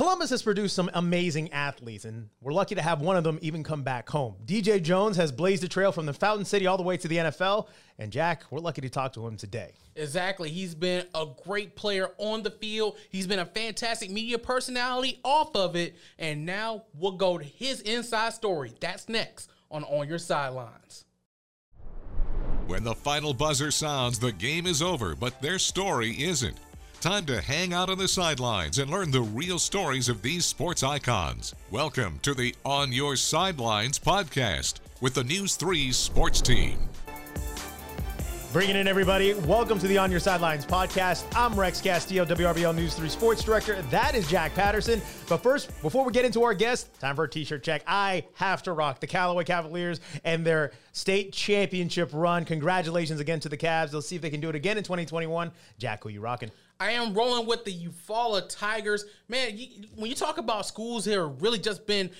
Columbus has produced some amazing athletes, and we're lucky to have one of them even come back home. DJ Jones has blazed a trail from the Fountain City all the way to the NFL, and Jack, we're lucky to talk to him today. Exactly. He's been a great player on the field. He's been a fantastic media personality off of it, and now we'll go to his inside story. That's next on On Your Sidelines. When the final buzzer sounds, the game is over, but their story isn't. Time to hang out on the sidelines and learn the real stories of these sports icons. Welcome to the On Your Sidelines podcast with the News 3 sports team. Bringing in everybody. Welcome to the On Your Sidelines podcast. I'm Rex Castillo, WRBL News 3 sports director. That is Jack Patterson. But first, before we get into our guest, time for a t shirt check. I have to rock the Callaway Cavaliers and their state championship run. Congratulations again to the Cavs. They'll see if they can do it again in 2021. Jack, who you rocking? I am rolling with the Eufaula Tigers. Man, you, when you talk about schools here really just been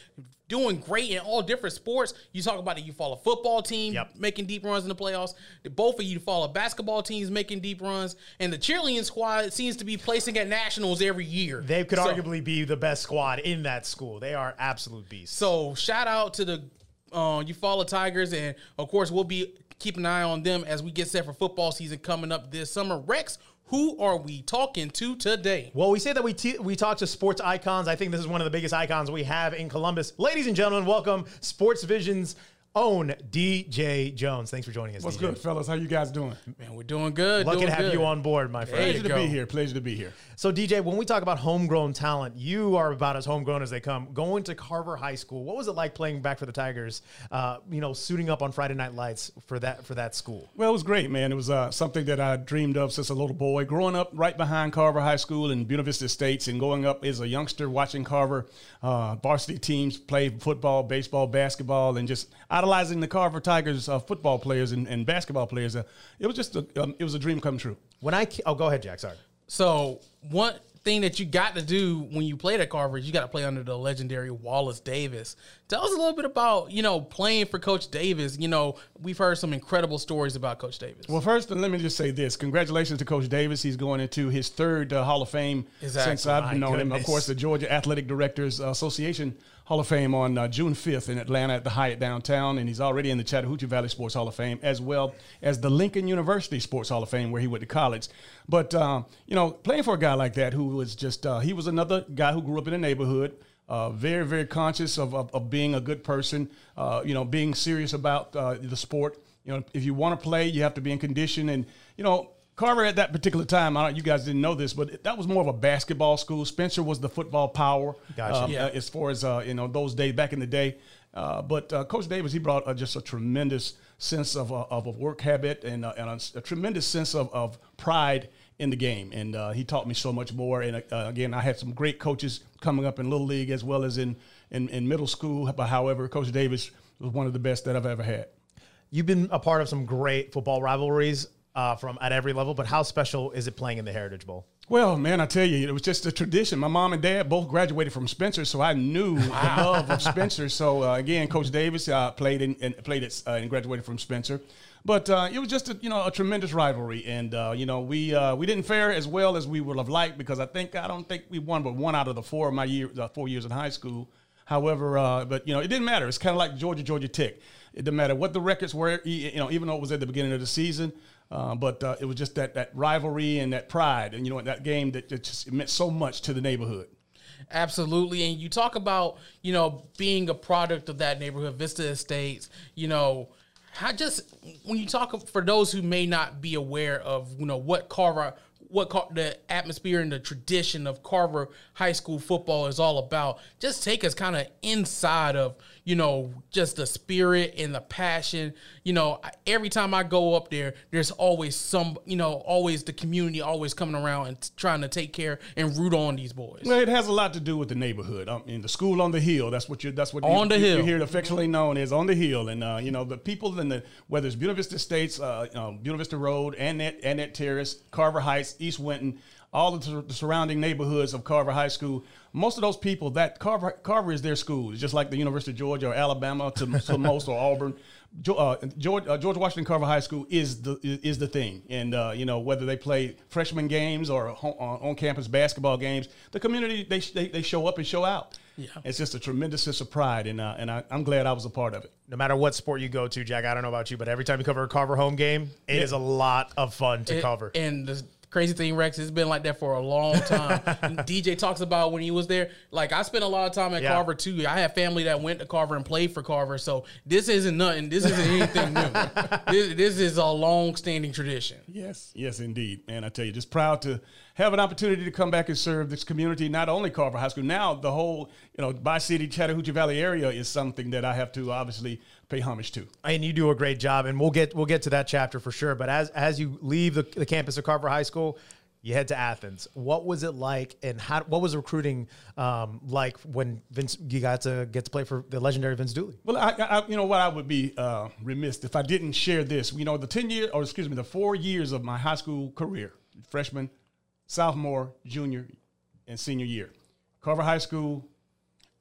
doing great in all different sports, you talk about the Eufaula football team Yep. making deep runs in the playoffs, the, both of Eufaula basketball teams making deep runs, and the cheerleading squad seems to be placing at nationals every year. They could So- arguably be the best squad in that school. They are absolute beasts. So shout out to the uh, Eufaula Tigers, and of course we'll be keeping an eye on them as we get set for football season coming up this summer. Rex, who are we talking to today? Well, we say that we t- we talk to sports icons. I think this is one of the biggest icons we have in Columbus. Ladies and gentlemen, welcome Sports Vision's own DJ Jones. Thanks for joining us. What's DJ. good, fellas? How you guys doing? Man, we're doing good. Lucky doing to have good. you on board, my friend. Pleasure to be here. Pleasure to be here. So, DJ, when we talk about homegrown talent, you are about as homegrown as they come. Going to Carver High School, what was it like playing back for the Tigers? Uh, you know, suiting up on Friday Night Lights for that for that school. Well, it was great, man. It was uh, something that I dreamed of since a little boy. Growing up right behind Carver High School in Buena Vista Estates, and going up as a youngster watching Carver uh, varsity teams play football, baseball, basketball, and just idolizing the Carver Tigers uh, football players and, and basketball players. Uh, it was just a, um, it was a dream come true. When I oh, go ahead, Jack. Sorry. So one thing that you got to do when you played at Carver is you got to play under the legendary Wallace Davis. Tell us a little bit about you know playing for Coach Davis. You know we've heard some incredible stories about Coach Davis. Well, first, let me just say this: congratulations to Coach Davis. He's going into his third uh, Hall of Fame Exactly. since I've My known him. Of course, the Georgia Athletic Directors Association Hall of Fame on uh, June 5th in Atlanta at the Hyatt downtown, and he's already in the Chattahoochee Valley Sports Hall of Fame, as well as the Lincoln University Sports Hall of Fame, where he went to college. But um, you know, playing for a guy like that, who was just uh, he was another guy who grew up in the neighborhood. Uh, very, very conscious of, of, of being a good person, uh, you know, being serious about uh, the sport. You know, if you want to play, you have to be in condition. And, you know, Carver at that particular time, I don't, you guys didn't know this, but that was more of a basketball school. Spencer was the football power. Gotcha. um, Yeah. as far as, uh, you know, those days, back in the day. Uh, but uh, Coach Davis, he brought uh, just a tremendous sense of, uh, of a work habit and, uh, and a, a tremendous sense of, of pride in the game. And uh, he taught me so much more. And uh, again, I had some great coaches coming up in Little League as well as in, in, in middle school. But however, Coach Davis was one of the best that I've ever had. You've been a part of some great football rivalries uh, from at every level, but how special is it playing in the Heritage Bowl? Well, man, I tell you, it was just a tradition. My mom and dad both graduated from Spencer, so I knew the love of Spencer. So uh, again, Coach Davis uh, played in, and played it uh, and graduated from Spencer. But uh, it was just a, you know a tremendous rivalry, and uh, you know we uh, we didn't fare as well as we would have liked because I think I don't think we won but one out of the four of my year uh, four years in high school. However, uh, but you know it didn't matter. It's kind of like Georgia Georgia Tech. It didn't matter what the records were, e- you know, even though it was at the beginning of the season. Uh, but uh, it was just that that rivalry and that pride, and you know that game that, that just meant so much to the neighborhood. Absolutely. And you talk about, you know, being a product of that neighborhood, Vista Estates, you know, how just when you talk for those who may not be aware of, you know, what Carver what Car- the atmosphere and the tradition of Carver High School football is all about. Just take us kind of inside of, you know, just the spirit and the passion. You know, every time I go up there, there's always some, you know, always the community always coming around and t- trying to take care and root on these boys. Well, it has a lot to do with the neighborhood. I mean, the school on the hill. That's what you. That's what On you, the you- hill. You hear it affectionately known as on the hill, and uh, you know the people in the whether it's Buena Vista Estates, uh, um, Buena Vista Road, Annette, Annette Terrace, Carver Heights, East Winton, all the, the surrounding neighborhoods of Carver High School. Most of those people that Carver Carver is their school. It's just like the University of Georgia or Alabama to, to most or Auburn. uh, George, uh, George Washington Carver High School is the is the thing, and uh, you know whether they play freshman games or on campus basketball games, the community they, they, they show up and show out. Yeah. It's just a tremendous sense of pride, and uh, and I, am glad I was a part of it. No matter what sport you go to, Jack, I don't know about you, but every time you cover a Carver home game, it yeah. is a lot of fun to it, cover. And the crazy thing, Rex, it's been like that for a long time. DJ talks about when he was there. Like I spent a lot of time at yeah. Carver too. I have family that went to Carver and played for Carver, so this isn't nothing. This isn't anything new. This, this is a long-standing tradition. Yes, yes, indeed, man. I tell you, just proud to have an opportunity to come back and serve this community. Not only Carver High School, now the whole you know Bi City Chattahoochee Valley area is something that I have to obviously pay homage to. And you do a great job, and we'll get we'll get to that chapter for sure. But as as you leave the, the campus of Carver High School, you head to Athens. What was it like, and how? What was recruiting um, like when Vince you got to get to play for the legendary Vince Dooley? Well, I, I you know what I would be uh, remiss if I didn't share this. You know, the ten year, or excuse me, the four years of my high school career, freshman, sophomore, junior, and senior year, Carver High School.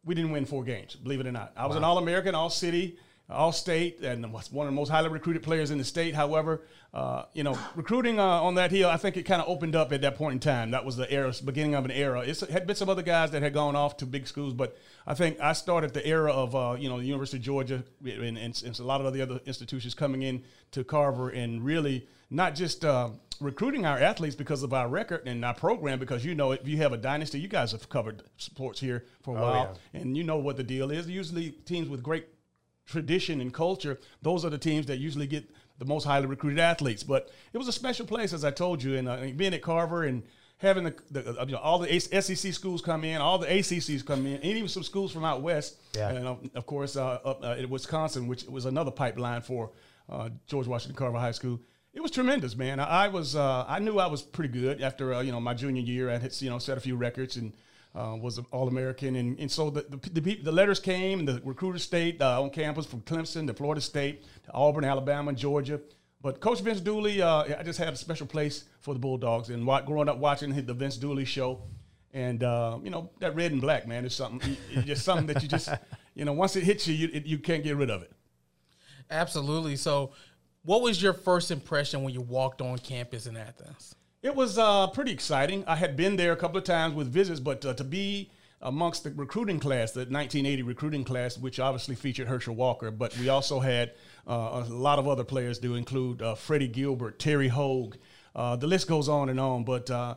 We didn't win four games, believe it or not. I was wow. an All American, All City all state and was one of the most highly recruited players in the state. However, uh, you know, recruiting uh, on that hill, I think it kind of opened up at that point in time. That was the era, beginning of an era. It had been some other guys that had gone off to big schools, but I think I started the era of, uh, you know, the University of Georgia and, and, and, a lot of the other institutions coming in to Carver and really not just uh, recruiting our athletes because of our record and our program, because you know, if you have a dynasty, you guys have covered sports here for a oh, while, yeah. and you know what the deal is. Usually teams with great tradition and culture, those are the teams that usually get the most highly recruited athletes. But it was a special place, as I told you, and uh, being at Carver and having the, the uh, you know, all the SEC schools come in, all the ACCs come in, and even some schools from out west. Yeah. And uh, of course, uh, up uh, in Wisconsin, which was another pipeline for uh, George Washington Carver High School. It was tremendous, man. I, I was I knew I was pretty good after you know my junior year. I had you know set a few records and uh, was an All American, and, and so the, the, the, the letters came, and the recruiter stayed uh, on campus from Clemson to Florida State to Auburn, Alabama, Georgia. But Coach Vince Dooley, uh, I just had a special place for the Bulldogs, and growing up watching the Vince Dooley show, and uh, you know that red and black man is something, it's just something that you just, you know, once it hits you, you, you can't get rid of it. Absolutely. So, what was your first impression when you walked on campus in Athens? It was uh, pretty exciting. I had been there a couple of times with visits, but uh, to be amongst the recruiting class, the 1980 recruiting class, which obviously featured Herschel Walker, but we also had uh, a lot of other players to include uh, Freddie Gilbert, Terry Hoage. Uh, the list goes on and on, but uh,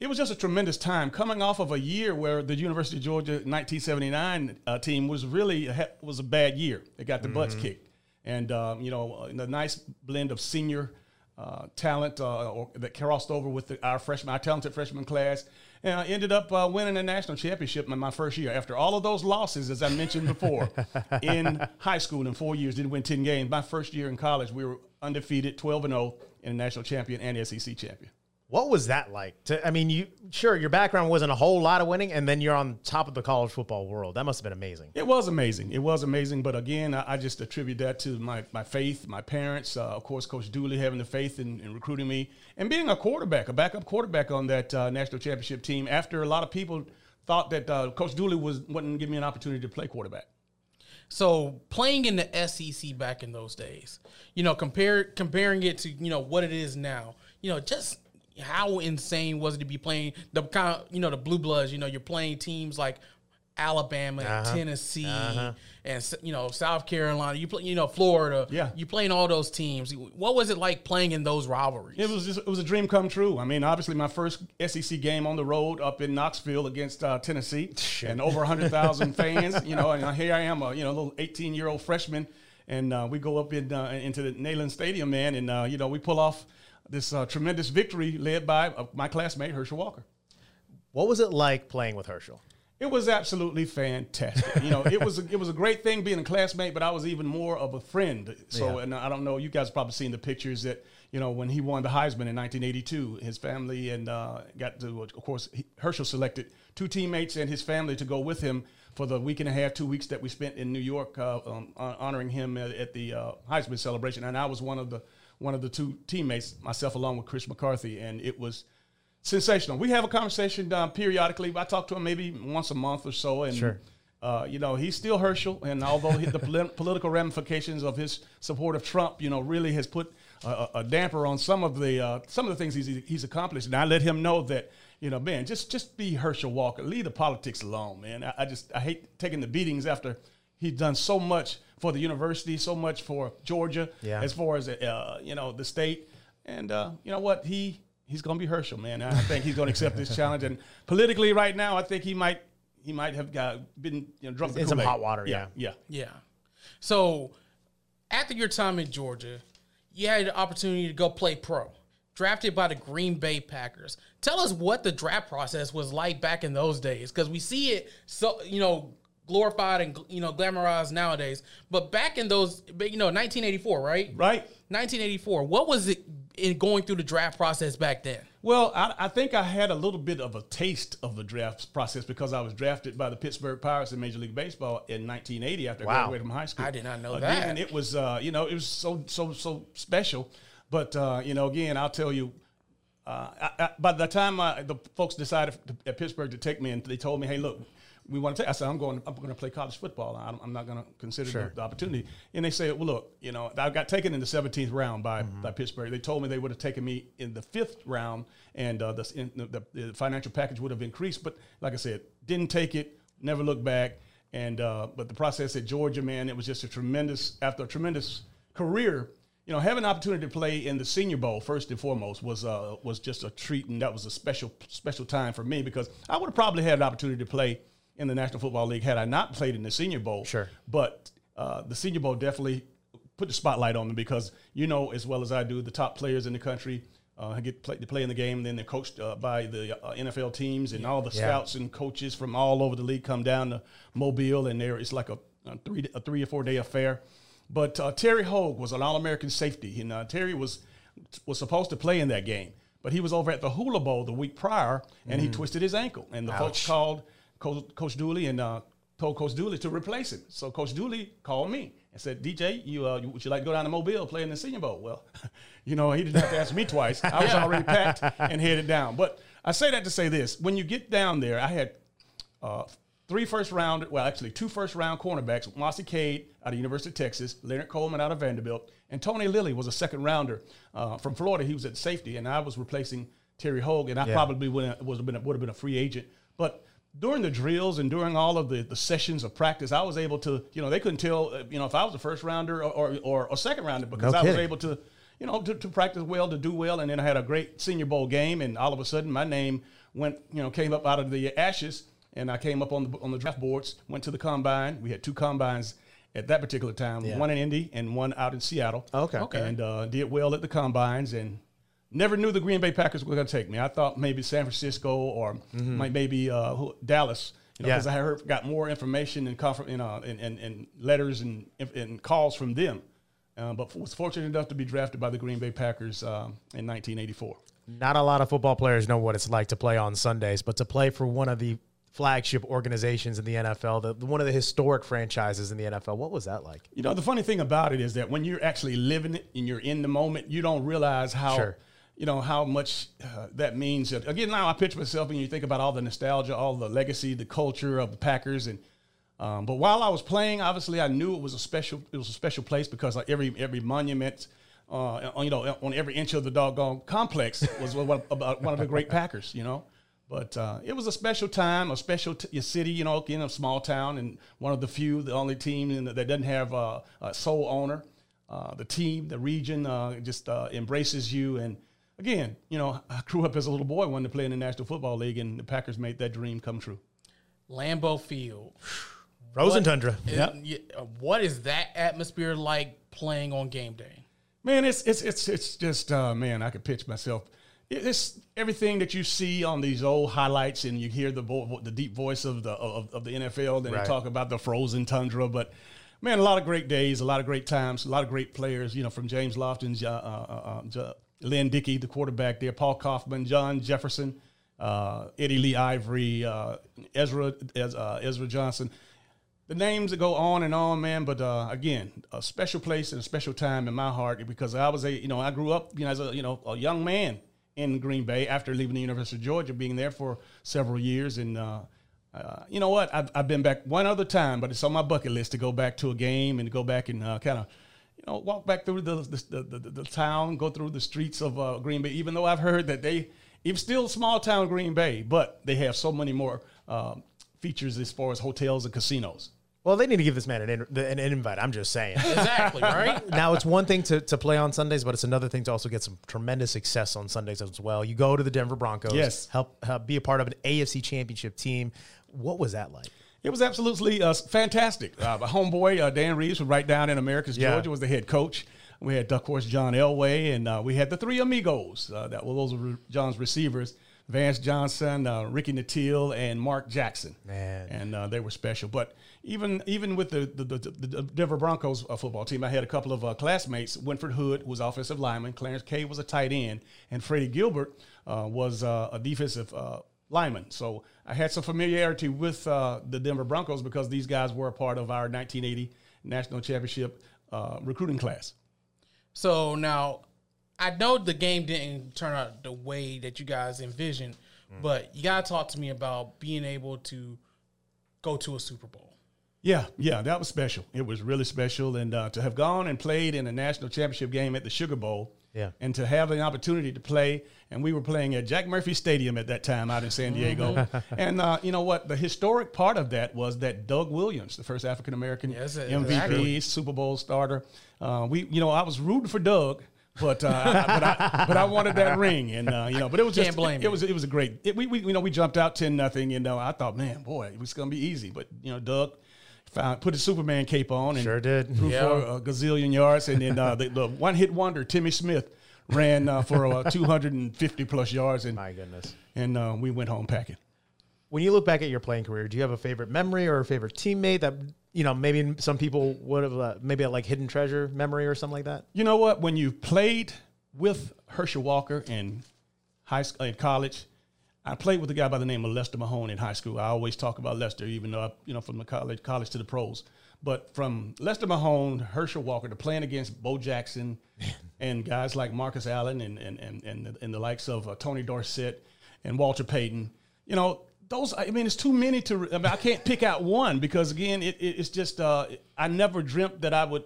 it was just a tremendous time coming off of a year where the University of Georgia 1979 team was really a, was a bad year. They got the mm-hmm. butts kicked, and um, you know, a nice blend of senior uh, talent uh, or, that crossed over with the, our freshman, our talented freshman class, and I ended up uh, winning a national championship in my first year. After all of those losses, as I mentioned before, in high school in four years, didn't win ten games. My first year in college, we were undefeated, twelve and zero, oh, and a national champion and SEC champion. What was that like? To I mean, you sure your background wasn't a whole lot of winning, and then you're on top of the college football world. That must have been amazing. It was amazing. It was amazing. But again, I, I just attribute that to my my faith, my parents, uh, of course, Coach Dooley having the faith in, in, recruiting me, and being a quarterback, a backup quarterback on that uh, national championship team. After a lot of people thought that uh, Coach Dooley was wouldn't give me an opportunity to play quarterback. So playing in the SEC back in those days, you know, compare comparing it to you know what it is now, you know, just how insane was it to be playing the kind of you know the blue bloods? You know, you're playing teams like Alabama, uh-huh. Tennessee, uh-huh. and you know South Carolina. You play, you know Florida. Yeah, you playing all those teams. What was it like playing in those rivalries? It was just, it was a dream come true. I mean, obviously my first SEC game on the road up in Knoxville against uh, Tennessee, Shit. and over hundred thousand fans. You know, and here I am, a you know little eighteen year old freshman, and uh, we go up in uh, into the Neyland Stadium, man, and uh, you know we pull off this uh, tremendous victory led by uh, my classmate Herschel Walker. What was it like playing with Herschel? It was absolutely fantastic. You know, it was a, it was a great thing being a classmate, but I was even more of a friend. So, yeah. and I don't know, you guys probably seen the pictures that you know when he won the Heisman in 1982, his family and uh, got to, of course, he, Herschel selected two teammates and his family to go with him for the week and a half, two weeks that we spent in New York, uh, um, honoring him at, at the uh, Heisman celebration, and I was one of the one of the two teammates, myself along with Chris McCarthy, and it was sensational. We have a conversation uh, periodically. I talk to him maybe once a month or so, and sure. Uh, you know, he's still Herschel, and although he, the polit- political ramifications of his support of Trump, you know, really has put a, a damper on some of the uh, some of the things he's, he's accomplished. And I let him know that, you know, man, just just be Herschel Walker, leave the politics alone, man. I, I just I hate taking the beatings after he's done so much for the university, so much for Georgia, Yeah. as far as uh, you know the state. And uh, you know what, he he's going to be Herschel, man. I think he's going to accept this challenge. And politically, right now, I think he might he might have got, been you know drunk In some hot water, yeah, yeah. Yeah. So after your time in Georgia, you had the opportunity to go play pro. Drafted by the Green Bay Packers. Tell us what the draft process was like back in those days, because we see it so you know glorified and you know glamorized nowadays. But back in those, you know, 1984, right? Right. 1984. What was it in going through the draft process back then? Well, I, I think I had a little bit of a taste of the draft process because I was drafted by the Pittsburgh Pirates in Major League Baseball in 1980 after Wow. I graduated from high school. I did not know again, that. it was uh, you know it was so so so special. But uh, you know, again, I'll tell you. Uh, I, I, by the time I, the folks decided to, at Pittsburgh to take me, and they told me, "Hey, look, we want to take." I said, "I'm going. I'm going to play college football. I'm, I'm not going to consider the, the opportunity." And they said, "Well, look, you know, I got taken in the 17th round by, by Pittsburgh. They told me they would have taken me in the fifth round, and uh, the, in, the, the financial package would have increased. But like I said, didn't take it. Never looked back. And uh, but the process at Georgia, man, it was just a tremendous after a tremendous career you know, having an opportunity to play in the Senior Bowl first and foremost was uh, was just a treat, and that was a special special time for me because I would have probably had an opportunity to play in the National Football League had I not played in the Senior Bowl. Sure. but uh, the Senior Bowl definitely put the spotlight on me because you know as well as I do, the top players in the country uh, get play, to play in the game, and then they're coached uh, by the uh, NFL teams, and all the Yeah. scouts and coaches from all over the league come down to Mobile, and there it's like a, a three a three or four day affair. But uh, Terry Hoage was an All American safety, and uh, Terry was was supposed to play in that game, but he was over at the Hula Bowl the week prior, and he twisted his ankle, and the folks called Coach, Coach Dooley and uh, told Coach Dooley to replace him. So Coach Dooley called me and said, "DJ, you uh, you- would you like to go down to Mobile play in the Senior Bowl?" Well, you know, he didn't have to ask me twice. I was already packed and headed down. But I say that to say this: when you get down there, I had uh, three first round, well, actually two first round cornerbacks, Mossy Cade out of University of Texas, Leonard Coleman out of Vanderbilt, and Tony Lilly was a second rounder uh, from Florida. He was at safety, and I was replacing Terry Hoage, and I Yeah. probably would have, been, would have been a free agent. But during the drills and during all of the, the sessions of practice, I was able to, you know, they couldn't tell, uh, you know, if I was a first rounder or, or, or a second rounder because No I was able to, you know, to, to practice well, to do well. And then I had a great Senior Bowl game, and all of a sudden my name went, you know, came up out of the ashes, and I came up on the on the draft boards. Went to the combine. We had two combines at that particular time, Yeah. one in Indy and one out in Seattle. Okay. Okay. And uh, did well at the combines, and never knew the Green Bay Packers were going to take me. I thought maybe San Francisco or might maybe uh, who- Dallas. Mm-hmm. Yeah. Because I heard, got more information and, confer- you know, and, and, and letters and, and calls from them. Uh, but was fortunate enough to be drafted by the Green Bay Packers um, in 1984. Not a lot of football players know what it's like to play on Sundays, but to play for one of the flagship organizations in the NFL, the, one of the historic franchises in the NFL, what was that like? You know, the funny thing about it is that when you're actually living it and you're in the moment, you don't realize how, Sure. You know, how much uh, that means. Again, now I picture myself and you think about all the nostalgia, all the legacy, the culture of the Packers, and um, but while I was playing, obviously I knew it was a special, it was a special place because like every every monument, uh, on, you know, on every inch of the doggone complex was one, about one of the great Packers, you know. But uh, it was a special time, a special t- city, you know, in a small town, and one of the few, the only team that doesn't have uh, a sole owner. Uh, the team, the region, uh, just uh, embraces you. And again, you know, I grew up as a little boy wanting to play in the National Football League, and the Packers made that dream come true. Lambeau Field. Frozen tundra. Is- yeah, uh, What is that atmosphere like playing on game day? Man, it's it's it's it's just uh, man, I could pitch myself. It's everything that you see on these old highlights, and you hear the vo- the deep voice of the of, of the NFL. Then Right. they talk about the frozen tundra, but man, a lot of great days, a lot of great times, a lot of great players. You know, from James Lofton, uh, uh, uh, uh, Lynn Dickey, the quarterback there, Paul Coffman, John Jefferson, uh, Eddie Lee Ivery, uh, Ezra uh, Ezra Johnson the names that go on and on, man. But uh, again, a special place and a special time in my heart because I was a, you know, I grew up, you know, as a, you know, a young man in Green Bay after leaving the University of Georgia, being there for several years, and uh, uh, you know what? I've, I've been back one other time, but it's on my bucket list to go back to a game and to go back and uh, kind of, you know, walk back through the the, the, the, the town, go through the streets of uh, Green Bay. Even though I've heard that they, it's still small town Green Bay, but they have so many more um, features as far as hotels and casinos. Well, they need to give this man an, an invite. I'm just saying. Exactly, right? now, it's one thing to, to play on Sundays, but it's another thing to also get some tremendous success on Sundays as well. You go to the Denver Broncos, yes, help, help be a part of an AFC Championship team. What was that like? It was absolutely uh, fantastic. Uh, my homeboy uh, Dan Reeves from right down in Americus, yeah. Georgia, was the head coach. We had, of course, John Elway, and uh, we had the three amigos. Uh, that were those were John's receivers. Vance Johnson, uh, Ricky Nattiel, and Mark Jackson. Man, and uh, they were special. But even even with the the, the, the Denver Broncos uh, football team, I had a couple of uh, classmates. Winford Hood was offensive lineman. Clarence Kay was a tight end, and Freddie Gilbert uh, was uh, a defensive lineman. So I had some familiarity with the Denver Broncos because these guys were a part of our 1980 national championship recruiting class. So now I know the game didn't turn out the way that you guys envisioned, mm. but you gotta talk to me about being able to go to a Super Bowl. Yeah, yeah, that was special. It was really special, and uh, to have gone and played in a national championship game at the Sugar Bowl, yeah, and to have the opportunity to play, and we were playing at Jack Murphy Stadium at that time out in San Diego, mm-hmm. and uh, you know what? The historic part of that was that Doug Williams, the first African American yes, MVP, exactly. Super Bowl starter, uh, we, you know, I was rooting for Doug but uh, but I but I wanted that ring, and uh, you know, but it was just it, it, was it was a great. It, we, we you know we jumped out ten nothing, you know. I thought, man, boy, it was gonna be easy, but you know, Doug found put his Superman cape on and sure did threw for a gazillion yards, and then uh, the, the one hit wonder Timmy Smith ran uh, for uh, 250 plus yards, and my goodness, and uh, we went home packing. When you look back at your playing career, do you have a favorite memory or a favorite teammate that you know, maybe some people would have uh, maybe a like hidden treasure memory or something like that. You know what? When you played with Herschel Walker in high school, in college, I played with a guy by the name of Lester Mahone in high school. I always talk about Lester, even though I, you know, from the college, college to the pros. But from Lester Mahone, Herschel Walker, to playing against Bo Jackson and guys like Marcus Allen and and and and the, and the likes of uh, Tony Dorsett and Walter Payton, you know, those i mean it's too many to I, mean, I can't pick out one because again it, it, it's just uh, i never dreamt that i would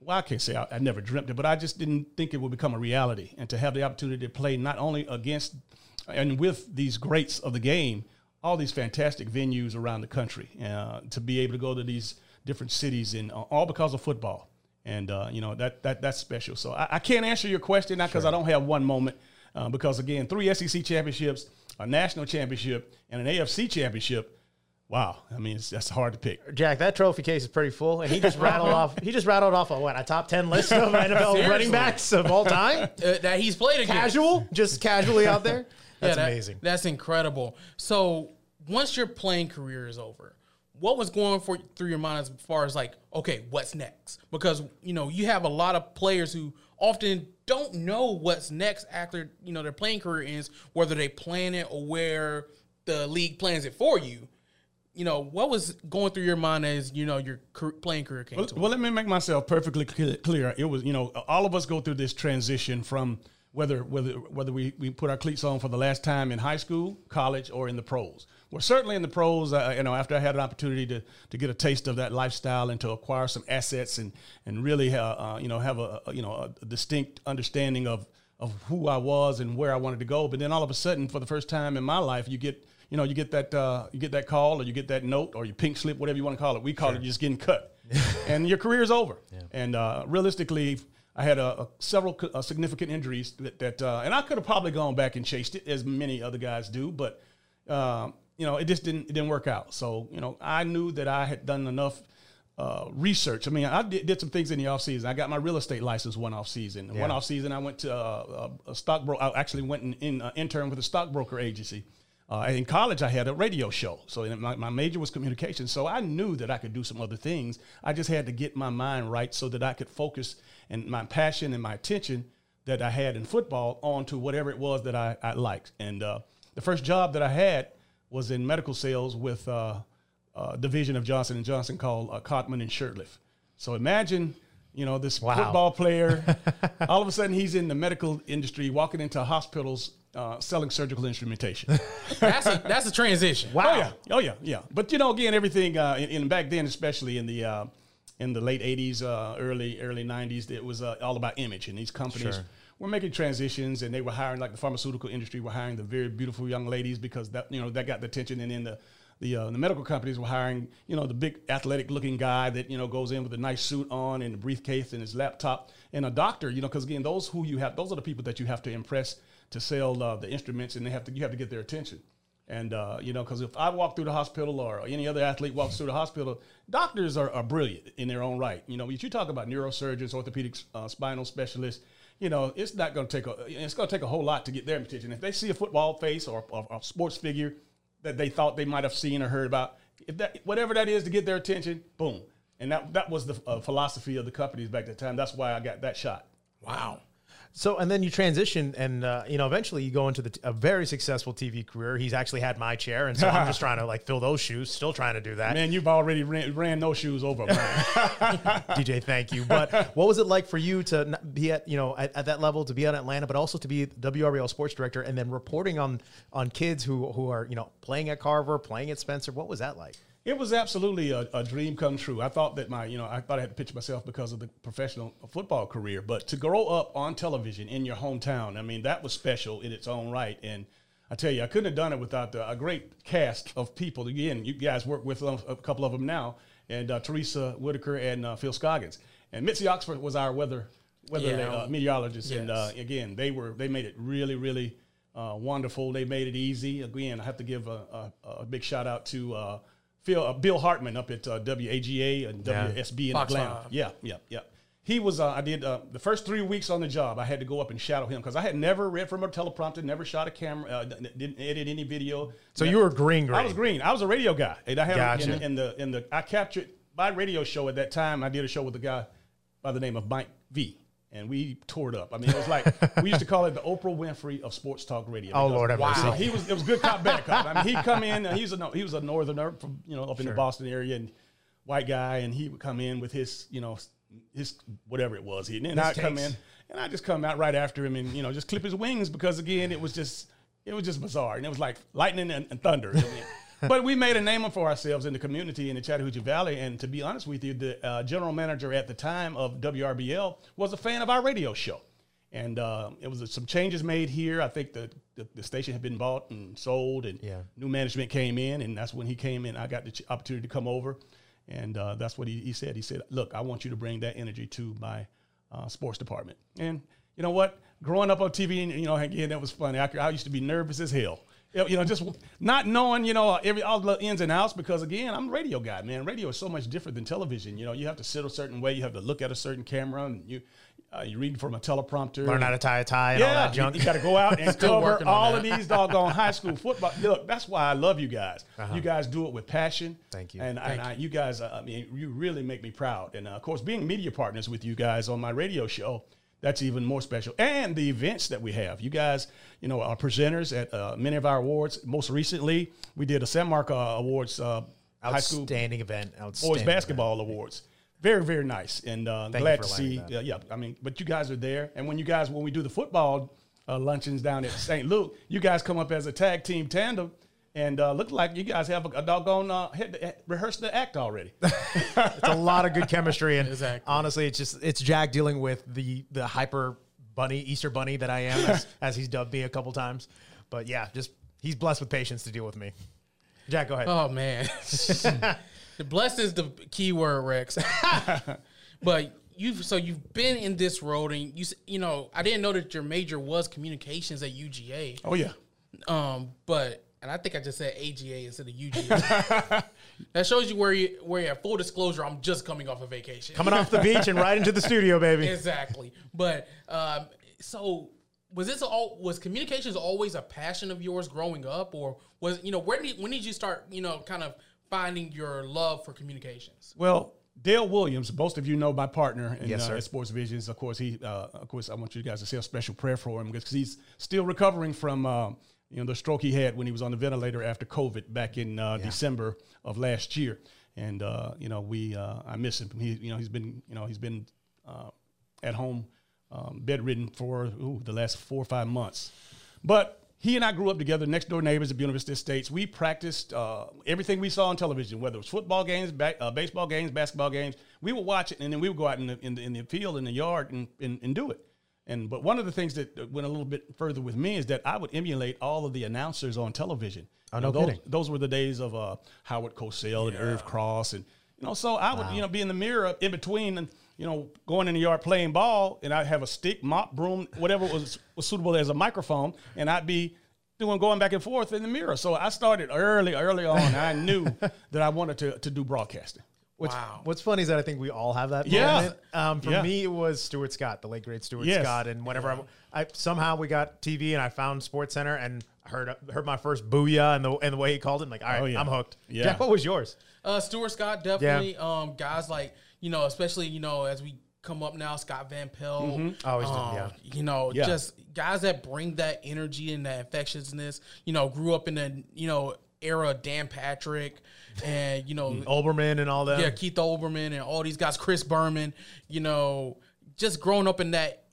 well i can't say I, I, never dreamt it but i just didn't think it would become a reality and to have the opportunity to play not only against and with these greats of the game all these fantastic venues around the country uh, to be able to go to these different cities and uh, all because of football and uh, you know that, that that's special so i, I can't answer your question not because sure. i don't have one moment uh, because again three sec championships a national championship and an AFC championship. Wow, I mean that's hard to pick. Jack, that trophy case is pretty full, and he just rattled off. He just rattled off a what a top ten list of NFL running backs of all time uh, that he's played against. Casual, just casually out there. That's yeah, that, amazing. That's incredible. So once your playing career is over, what was going for through your mind as far as like, okay, what's next? Because you know you have a lot of players who often don't know what's next after you know their playing career ends, whether they plan it or where the league plans it for you. You know what was going through your mind as you know your playing career came well, to. Well, let me make myself perfectly clear. It was you know all of us go through this transition from whether whether whether we, we put our cleats on for the last time in high school, college, or in the pros. Well, certainly in the pros, uh, you know, after I had an opportunity to to get a taste of that lifestyle and to acquire some assets and and really, uh, uh, you know, have a, a, you know a distinct understanding of of who I was and where I wanted to go. But then all of a sudden, for the first time in my life, you get you know you get that uh, you get that call or you get that note or your pink slip, whatever you want to call it. We call sure. it just getting cut, and your career is over. Yeah. And uh, realistically. I had a, a several significant injuries that, that uh, and I could have probably gone back and chased it as many other guys do, but um, you know, it just didn't it didn't work out. So, you know, I knew that I had done enough uh, research. I mean, I did, did, some things in the off season. I got my real estate license one off season. Yeah. One off season, I went to uh, a stockbroker. I actually went in, in uh, intern with a stockbroker agency. Uh, in college, I had a radio show. So my, my major was communication. So I knew that I could do some other things. I just had to get my mind right so that I could focus and my passion and my attention that I had in football onto whatever it was that I, I liked. And uh, the first job that I had was in medical sales with uh, a division of Johnson and Johnson called uh, Codman and Shurtleff. So imagine, you know, this wow. football player. all of a sudden, he's in the medical industry, walking into hospitals uh, selling surgical instrumentation. That's a that's a transition. Wow. Oh yeah, oh yeah, yeah. But you know, again, everything uh, in, in back then, especially in the uh, in the late '80s, uh, early early '90s, it was uh, all about image, and these companies Sure. were making transitions, and they were hiring like the pharmaceutical industry were hiring the very beautiful young ladies because that you know that got the attention, and then the the, uh, the medical companies were hiring, you know, the big athletic looking guy that, you know, goes in with a nice suit on and a briefcase and his laptop and a doctor, you know, because again, those who you have, those are the people that you have to impress to sell uh, the instruments and they have to, you have to get their attention. And, uh, you know, because if I walk through the hospital or any other athlete walks through the hospital, doctors are, are brilliant in their own right. You know, if you talk about neurosurgeons, orthopedic uh, spinal specialists, you know, it's not going to take a, it's going to take a whole lot to get their attention. If they see a football face or a sports figure that they thought they might have seen or heard about, if that, whatever that is to get their attention, boom. And that, that was the uh, philosophy of the companies back at the time. That's why I got that shot. Wow. So, and then you transition, and uh, you know, eventually you go into the, a very successful TV career. He's actually had my chair, and so I'm just trying to like fill those shoes. Still trying to do that. Man, you've already ran, ran those shoes over. DJ, thank you. But what was it like for you to be at you know at, at that level to be in Atlanta, but also to be WRBL sports director and then reporting on on kids who who are you know playing at Carver, playing at Spencer? What was that like? It was absolutely a, a dream come true. I thought that my, you know, I thought I had to picture myself because of the professional football career, but to grow up on television in your hometown, I mean, that was special in its own right. And I tell you, I couldn't have done it without the, a great cast of people. Again, you guys work with them, a couple of them now, and uh, Teresa Whitaker and uh, Phil Scoggins. And Mitzi Oxford was our weather weather Yeah. uh, meteorologist, and uh, again, they were they made it really, really uh, wonderful. They made it easy. Again, I have to give a, a, a big shout out to uh, Phil uh, Bill Hartman up at uh, WAGA and Yeah. WSB in Fox Atlanta. Five. Yeah, yeah, yeah. He was. Uh, I did uh, the first three weeks on the job. I had to go up and shadow him because I had never read from a teleprompter, never shot a camera, uh, n- didn't edit any video. So you were green, green. I was green. I was a radio guy, and I had Gotcha. in, in the in the I captured my radio show at that time. I did a show with a guy by the name of Mike V, and we tore it up. I mean, it was like we used to call it the Oprah Winfrey of sports talk radio. Oh, Lord. So he was it was good cop bad cop. I mean, he'd come in. And he's a no- he was a northerner from you know up in the Boston area and white guy, and he would come in with his you know his whatever it was. He and then I'd come in and I just come out right after him and you know just clip his wings because again it was just it was just bizarre and it was like lightning and, and thunder. But we made a name for ourselves in the community in the Chattahoochee Valley. And to be honest with you, the uh, general manager at the time of WRBL was a fan of our radio show. And uh, it was some changes made here. I think the, the, the station had been bought and sold, and Yeah. new management came in. And that's when he came in. I got the ch- opportunity to come over. And uh, that's what he, he said. He said, Look, I want you to bring that energy to my uh, sports department. And you know what? Growing up on TV, and, you know, again, that was funny. I, I used to be nervous as hell. You know, just not knowing, you know, every all the ins and outs. Because again, I'm a radio guy, man. Radio is so much different than television. You know, you have to sit a certain way. You have to look at a certain camera, and you uh, you read from a teleprompter. Learn how to tie a tie and all that junk. You, got to go out and cover all of these doggone high school football. Look, that's why I love you guys. You guys do it with passion. Uh-huh. Thank you. And, and I, you guys, uh, I mean, you really make me proud. And uh, of course, being media partners with you guys on my radio show, that's even more special. And the events that we have. You guys, you know, are presenters at uh, many of our awards. Most recently, we did a San Marco Awards uh, high school Outstanding event. Outstanding boys basketball awards. Very, very nice, and uh, glad to see. Yeah, yeah, I mean, but you guys are there, and when you guys, when we do the football uh, luncheons down at St. Luke, you guys come up as a tag team tandem, and uh, look like you guys have a, a doggone uh, had, rehearsed the act already. It's a lot of good chemistry, and Exactly. honestly, it's just it's Jack dealing with the the hyper bunny Easter bunny that I am, as, as he's dubbed me a couple times. But yeah, just he's blessed with patience to deal with me. Jack, go ahead. Oh man, the blessed is the key word, Rex. but you've so you've been in this road, and you s- you know I didn't know that your major was communications at UGA. oh yeah, Um, but and I think I just said AGA instead of UGA. that shows you where you where you have full disclosure. I'm just coming off a vacation. Coming off the beach and right into the studio, baby. exactly. But um, so was this all was communications always a passion of yours growing up, or was you know where did when did you start you know kind of finding your love for communications? Well, Dale Williams, most of you know my partner in Yes, uh, at Sports Visions. Of course, he, uh, of course, I want you guys to say a special prayer for him because he's still recovering from, uh, you know, the stroke he had when he was on the ventilator after COVID back in uh, December of last year. And uh, you know, we, uh, I miss him. He, you know, he's been, you know, he's been uh, at home, um, bedridden for ooh, the last four or five months. But he and I grew up together, next door neighbors at University Estates. We practiced uh, everything we saw on television, whether it was football games, ba- uh, baseball games, basketball games. We would watch it, and then we would go out in the in the, in the field, in the yard, and, and, and do it. And but one of the things that went a little bit further with me is that I would emulate all of the announcers on television. Oh, You no know, those, kidding. those were the days of uh, Howard Cosell and Irv Cross, and you know, so I would you know be in the mirror in between and you know going in the yard playing ball, and I'd have a stick, mop, broom, whatever was was suitable as a microphone, and I'd be doing going back and forth in the mirror. So I started early, early on. I knew that I wanted to to do broadcasting. What's, Wow. What's funny is that I think we all have that Yeah. moment. Um, for Yeah. me, it was Stuart Scott, the late great Stuart Yes. Scott. And whenever I, I somehow we got TV and I found Sports Center and heard heard my first booyah and the and the way he called it, I'm like, all right, Oh, yeah. I'm hooked. Yeah. Jack, what was yours? Uh, Stuart Scott definitely. Um, guys like you know, especially you know as we come up now, Scott Van Pelt. Oh, he's doing- um, yeah. You know, Yeah. just guys that bring that energy and that infectiousness. You know, grew up in the you know era Dan Patrick and you know mm, Olbermann and all that. yeah Keith Olbermann and all these guys, Chris Berman. You know, just growing up in that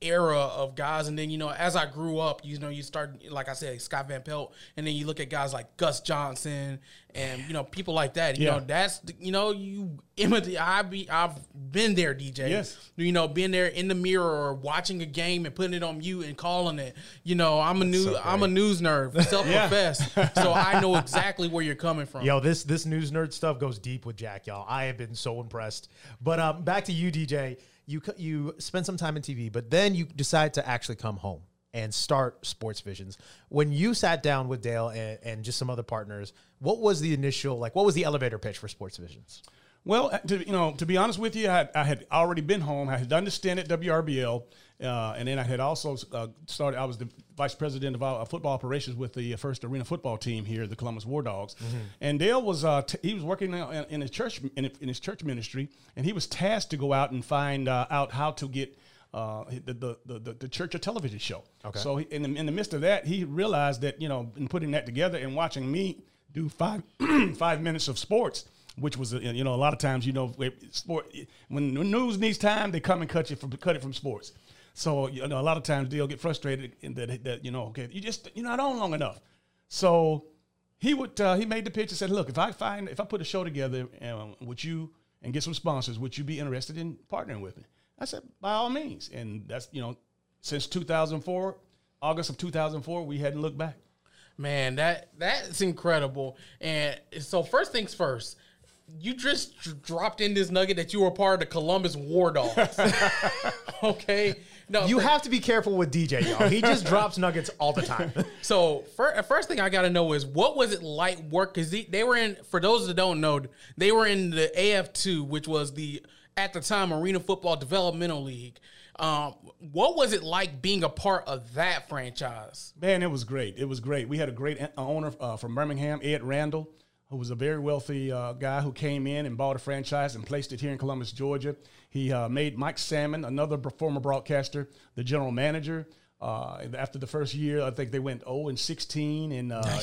era of guys and then you know as i grew up you know you start like i said scott van pelt and then you look at guys like gus johnson and you know people like that you Yeah. know that's you know you imitate i be i've been there dj Yes. you know being there in the mirror or watching a game and putting it on mute and calling it you know i'm a new so i'm a news nerd self-professed so i know exactly where you're coming from Yo, this this news nerd stuff goes deep with Jack, y'all. I have been so impressed. But um, back to you, DJ. You you spent some time in TV, but then you decide to actually come home and start Sports Visions. When you sat down with Dale and, and just some other partners, what was the initial like? What was the elevator pitch for Sports Visions? Well, uh, to, you know, to be honest with you, I had, I had already been home. I had done the stint at WRBL, uh, and then I had also uh, started. I was the vice president of uh, football operations with the first arena football team here, the Columbus War Dogs. And Dale was uh, t- he was working in, in his church in, in his church ministry, and he was tasked to go out and find uh, out how to get. Uh, the, the, the, the church a television show. Okay. So he, in, the, in the midst of that, he realized that you know, in putting that together and watching me do five five minutes of sports, which was uh, you know a lot of times you know sport when the news needs time they come and cut you from cut it from sports. So you know a lot of times they'll get frustrated in that that you know okay you just you're not on long enough. So he would uh, he made the pitch and said, look if I find if I put a show together um, would you and get some sponsors would you be interested in partnering with me? I said by all means, and that's you know since 2004 August of 2004 we hadn't looked back. Man, that that's incredible. And so first things first, you just dr- dropped in this nugget that you were part of the Columbus War Dogs. okay. No, You for- have to be careful with DJ, y'all. He just drops nuggets all the time. So fir- first thing I got to know is what was it like work? Because they, they were in. For those that don't know, they were in the AF2, which was the at the time Arena Football Developmental League. Um, what was it like being a part of that franchise? Man, it was great. It was great. We had a great uh, owner uh, from Birmingham, Ed Randall, who was a very wealthy uh, guy who came in and bought a franchise and placed it here in Columbus, Georgia. He uh, made Mike Salmon, another former broadcaster, the general manager. Uh, after the first year, I think they went 0 and 16, and uh,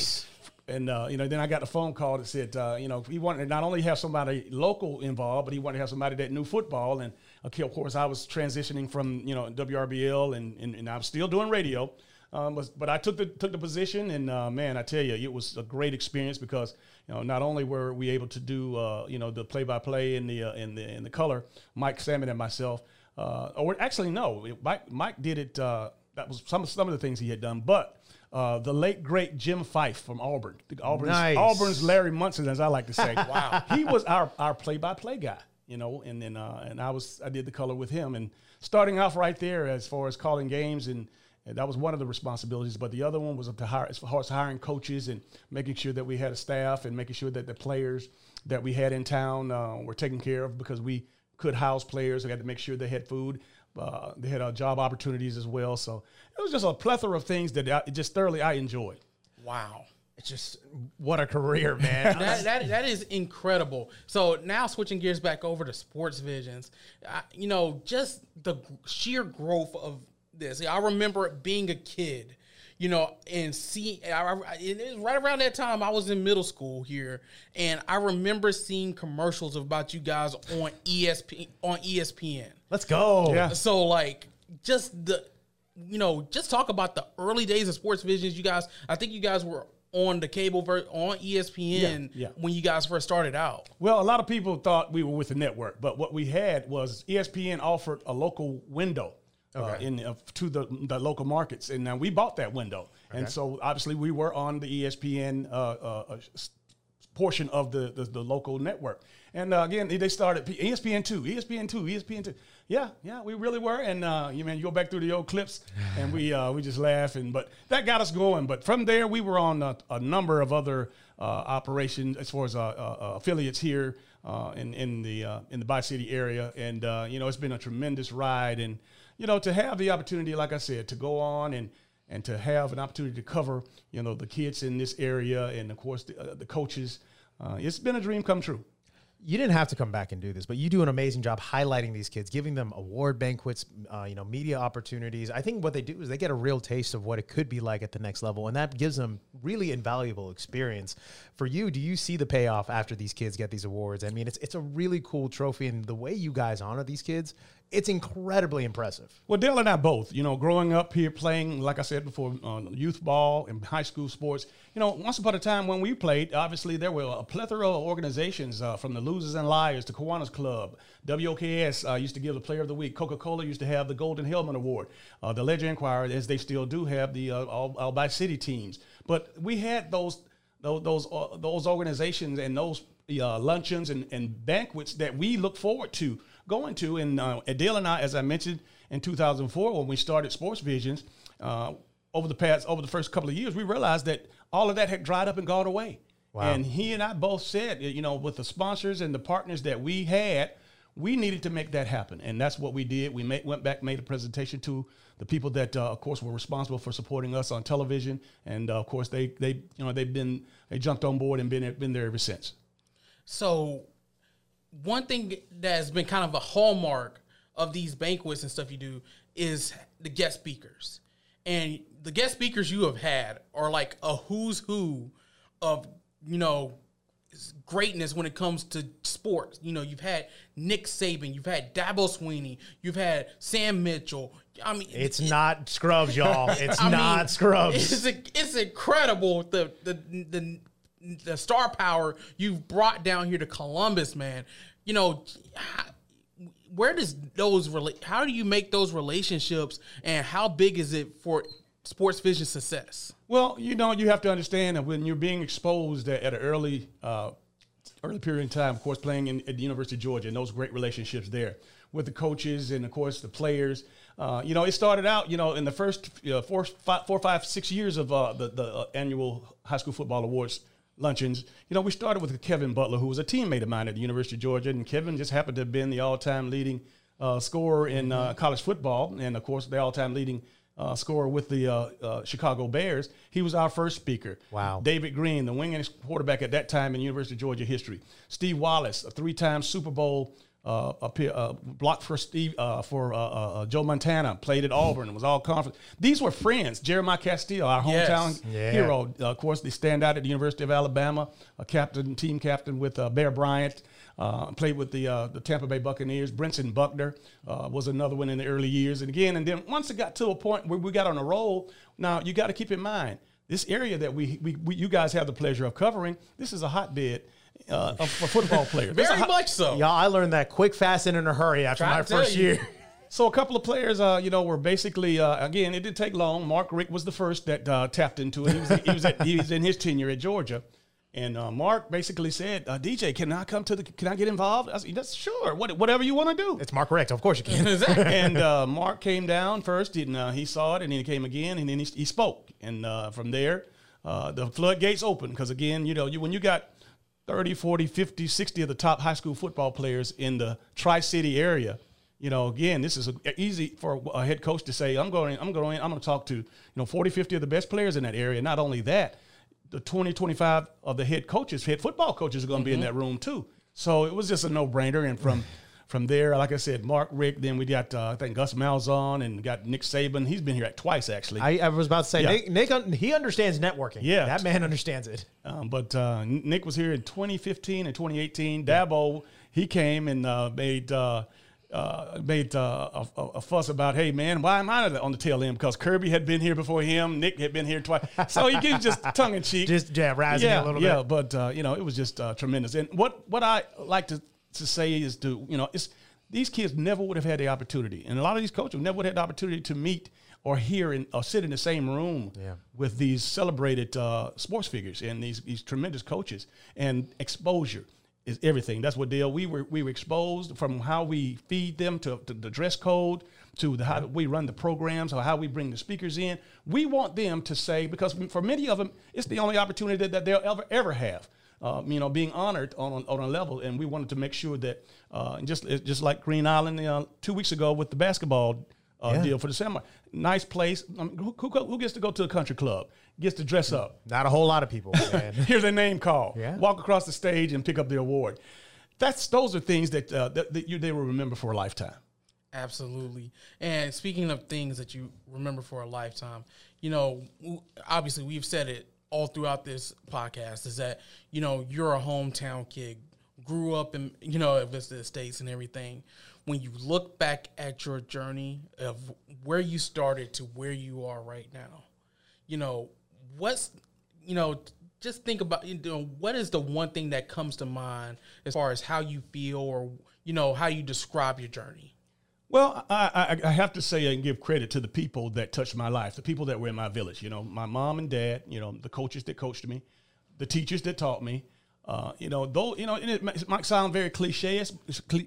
and uh, you know, then I got a phone call that said, uh, you know, he wanted to not only have somebody local involved, but he wanted to have somebody that knew football. And okay, of course, I was transitioning from you know WRBL, and and, and I'm still doing radio. Um, but, but I took the took the position, and uh, man, I tell you, it was a great experience because you know not only were we able to do uh, you know the play by play in the uh, in the in the color, Mike Salmon and myself, uh, or actually no, Mike Mike did it. Uh, that was some some of the things he had done, but. Uh, the late great Jim Fyffe from Auburn, the Auburn's, Nice. Auburn's Larry Munson, as I like to say. wow, he was our our play by play guy, you know, and then uh, and I was I did the color with him, and starting off right there as far as calling games and and that was one of the responsibilities. But the other one was to hire, as far as hiring coaches and making sure that we had a staff and making sure that the players that we had in town uh, were taken care of because we could house players. We had to make sure they had food. Uh, they had uh, job opportunities as well. So it was just a plethora of things that I, just thoroughly I enjoyed. Wow. It's just what a career, man. that, that that is incredible. So now switching gears back over to sports visions, I, you know, just the sheer growth of this. I remember being a kid, you know, and see, I, I, it was right around that time I was in middle school here, and I remember seeing commercials about you guys on ESP on ESPN. Let's go. Yeah. So like just the you know, just talk about the early days of sports visions. You guys, I think you guys were on the cable ver- on ESPN Yeah, yeah. when you guys first started out. Well, a lot of people thought we were with the network, but what we had was ESPN offered a local window uh, in uh, to the the local markets, and uh, we bought that window, and so obviously we were on the ESPN uh, uh, uh, portion of the, the the local network. And uh, again, they started ESPN two, ESPN two, ESPN two. Yeah, yeah, we really were. And uh, you man, you go back through the old clips, and we uh, we just laugh. And but that got us going. But from there, we were on a, a number of other uh, operations as far as uh, uh, uh, affiliates here uh, in in the uh, in the Bi City area. And uh, you know, it's been a tremendous ride. And you know, to have the opportunity, like I said, to go on and and to have an opportunity to cover, you know, the kids in this area, and of course the, uh, the coaches, uh, it's been a dream come true. you didn't have to come back and do this, but you do an amazing job highlighting these kids, giving them award banquets, uh, you know, media opportunities. I think what they do is they get a real taste of what it could be like at the next level, and that gives them really invaluable experience. For you, do you see the payoff after these kids get these awards? I mean, it's it's a really cool trophy, and the way you guys honor these kids, it's incredibly impressive. Well, Dale and I both, you know, growing up here playing, like I said before, uh, youth ball and high school sports. You know, once upon a time when we played, obviously there were a plethora of organizations uh, from the Losers and Liars to Kiwanis Club. WOKS uh, used to give the Player of the Week. Coca Cola used to have the Golden Helmet Award. Uh, the Ledger Enquirer, as they still do, have the uh, all, all Bi City teams. But we had those those those, uh, those organizations and those uh, luncheons and, and banquets that we look forward to going to. And uh, Adele and I, as I mentioned in 2004, when we started Sports Visions, uh, over the past over the first couple of years, we realized that all of that had dried up and gone away. Wow. And he and I both said, you know, with the sponsors and the partners that we had, we needed to make that happen, and that's what we did. We made, went back, made a presentation to the people that, uh, of course, were responsible for supporting us on television, and uh, of course, they they you know they've been they jumped on board and been been there ever since. So, one thing that has been kind of a hallmark of these banquets and stuff you do is the guest speakers. And the guest speakers you have had are like a who's who of, you know, greatness when it comes to sports. You know, you've had Nick Saban, you've had Dabo Swinney, you've had Sam Mitchell. I mean, It's not scrubs, y'all. It's I not mean, scrubs. It's, it's incredible the, the the the star power you've brought down here to Columbus, man. You know, where does those rela- How do you make those relationships, and how big is it for Sports Vision success? Well, you know, you have to understand that when you're being exposed at, at an early, uh, early period in time, of course, playing in, at the University of Georgia, and those great relationships there with the coaches and, of course, the players. Uh, you know, it started out, you know, in the first uh, four, five, four, five, six years of uh, the, the uh, annual high school football awards luncheons. You know, we started with Kevin Butler, who was a teammate of mine at the University of Georgia, and Kevin just happened to have been the all-time leading uh, scorer in uh, college football, and of course, the all-time leading uh, scorer with the uh, uh, Chicago Bears. He was our first speaker. Wow. David Greene, the wing and quarterback at that time in University of Georgia history. Steve Wallace, a three-time Super Bowl uh, appear, uh, blocked for Steve uh, for uh, uh, Joe Montana, played at Auburn, was all conference. These were friends. Jeremiah Castille, our Yes. hometown Yeah. hero, uh, of course, they stand out at the University of Alabama, a captain, team captain with uh, Bear Bryant. Uh, played with the uh, the Tampa Bay Buccaneers. Brentson Buckner uh, was another one in the early years. And again, and then once it got to a point where we got on a roll, now you got to keep in mind this area that we, we, we you guys have the pleasure of covering. This is a hotbed uh, of, for football player. This a Very hot- much so. Y'all, I learned that quick, fast, and in a hurry after Trying my first you. year. So a couple of players, uh, you know, were basically uh, again. It didn't take long. Mark Richt was the first that uh, tapped into it. He was, he was, at, he was in his tenure at Georgia, and uh, Mark basically said, uh, "DJ, can I come to the? Can I get involved?" I said, "That's sure. What, whatever you want to do." It's Mark Richt. Of course you can. exactly. and uh, Mark came down first, and uh, he saw it, and then he came again, and then he, he spoke, and uh, from there, uh, the floodgates opened because again, you know, you when you got 30, 40, 50, 60 of the top high school football players in the Tri-City area, you know, again, this is a, easy for a head coach to say, I'm going, I'm going, I'm going to talk to, you know, 40, 50 of the best players in that area. Not only that, the 20, 25 of the head coaches, head football coaches are going to be in mm-hmm. that room too. So it was just a no-brainer. And from from there, like I said, Mark Richt, then we got, uh, I think, Gus Malzahn and got Nick Saban. He's been here at twice, actually. I, I was about to say, Yeah. Nick, Nick, un- he understands networking. Yeah. That man understands it. Um, but uh, Nick was here in 2015 and 2018. Dabo, he came and uh, made uh, uh, made uh, a, a, fuss about, hey man, why am I on the tail end? Because Kirby had been here before him, Nick had been here twice, so he gives just tongue in cheek, just yeah, razzing yeah, a little yeah, bit. Yeah, but uh, you know, it was just uh, tremendous. And what what I like to to say is to you know, it's these kids never would have had the opportunity, and a lot of these coaches never would have had the opportunity to meet or hear in, or sit in the same room yeah. with these celebrated uh, sports figures and these these tremendous coaches and exposure is everything. That's what Dale. We were we were exposed from how we feed them to, to the dress code to the, how we run the programs or how we bring the speakers in. We want them to say because for many of them, it's the only opportunity that, that they'll ever ever have. Uh, you know, being honored on, on a level, and we wanted to make sure that uh, just just like Green Island uh, two weeks ago with the basketball uh, yeah. deal for the summer. Nice place. Um, who, who, who, gets to go to a country club? Gets to dress up? Not a whole lot of people. Here's a name call. Yeah. Walk across the stage and pick up the award. That's those are things that uh, that, that you, they will remember for a lifetime. Absolutely. And speaking of things that you remember for a lifetime, you know, obviously we've said it all throughout this podcast is that you know you're a hometown kid, grew up in you know at the states and everything when you look back at your journey of where you started to where you are right now, you know, what's, you know, just think about, you know, what is the one thing that comes to mind as far as how you feel or, you know, how you describe your journey? Well, I, I, I, have to say and give credit to the people that touched my life, the people that were in my village. You know, my mom and dad. You know, the coaches that coached me, the teachers that taught me, uh, you know, though you know, it might sound very cliche. It's,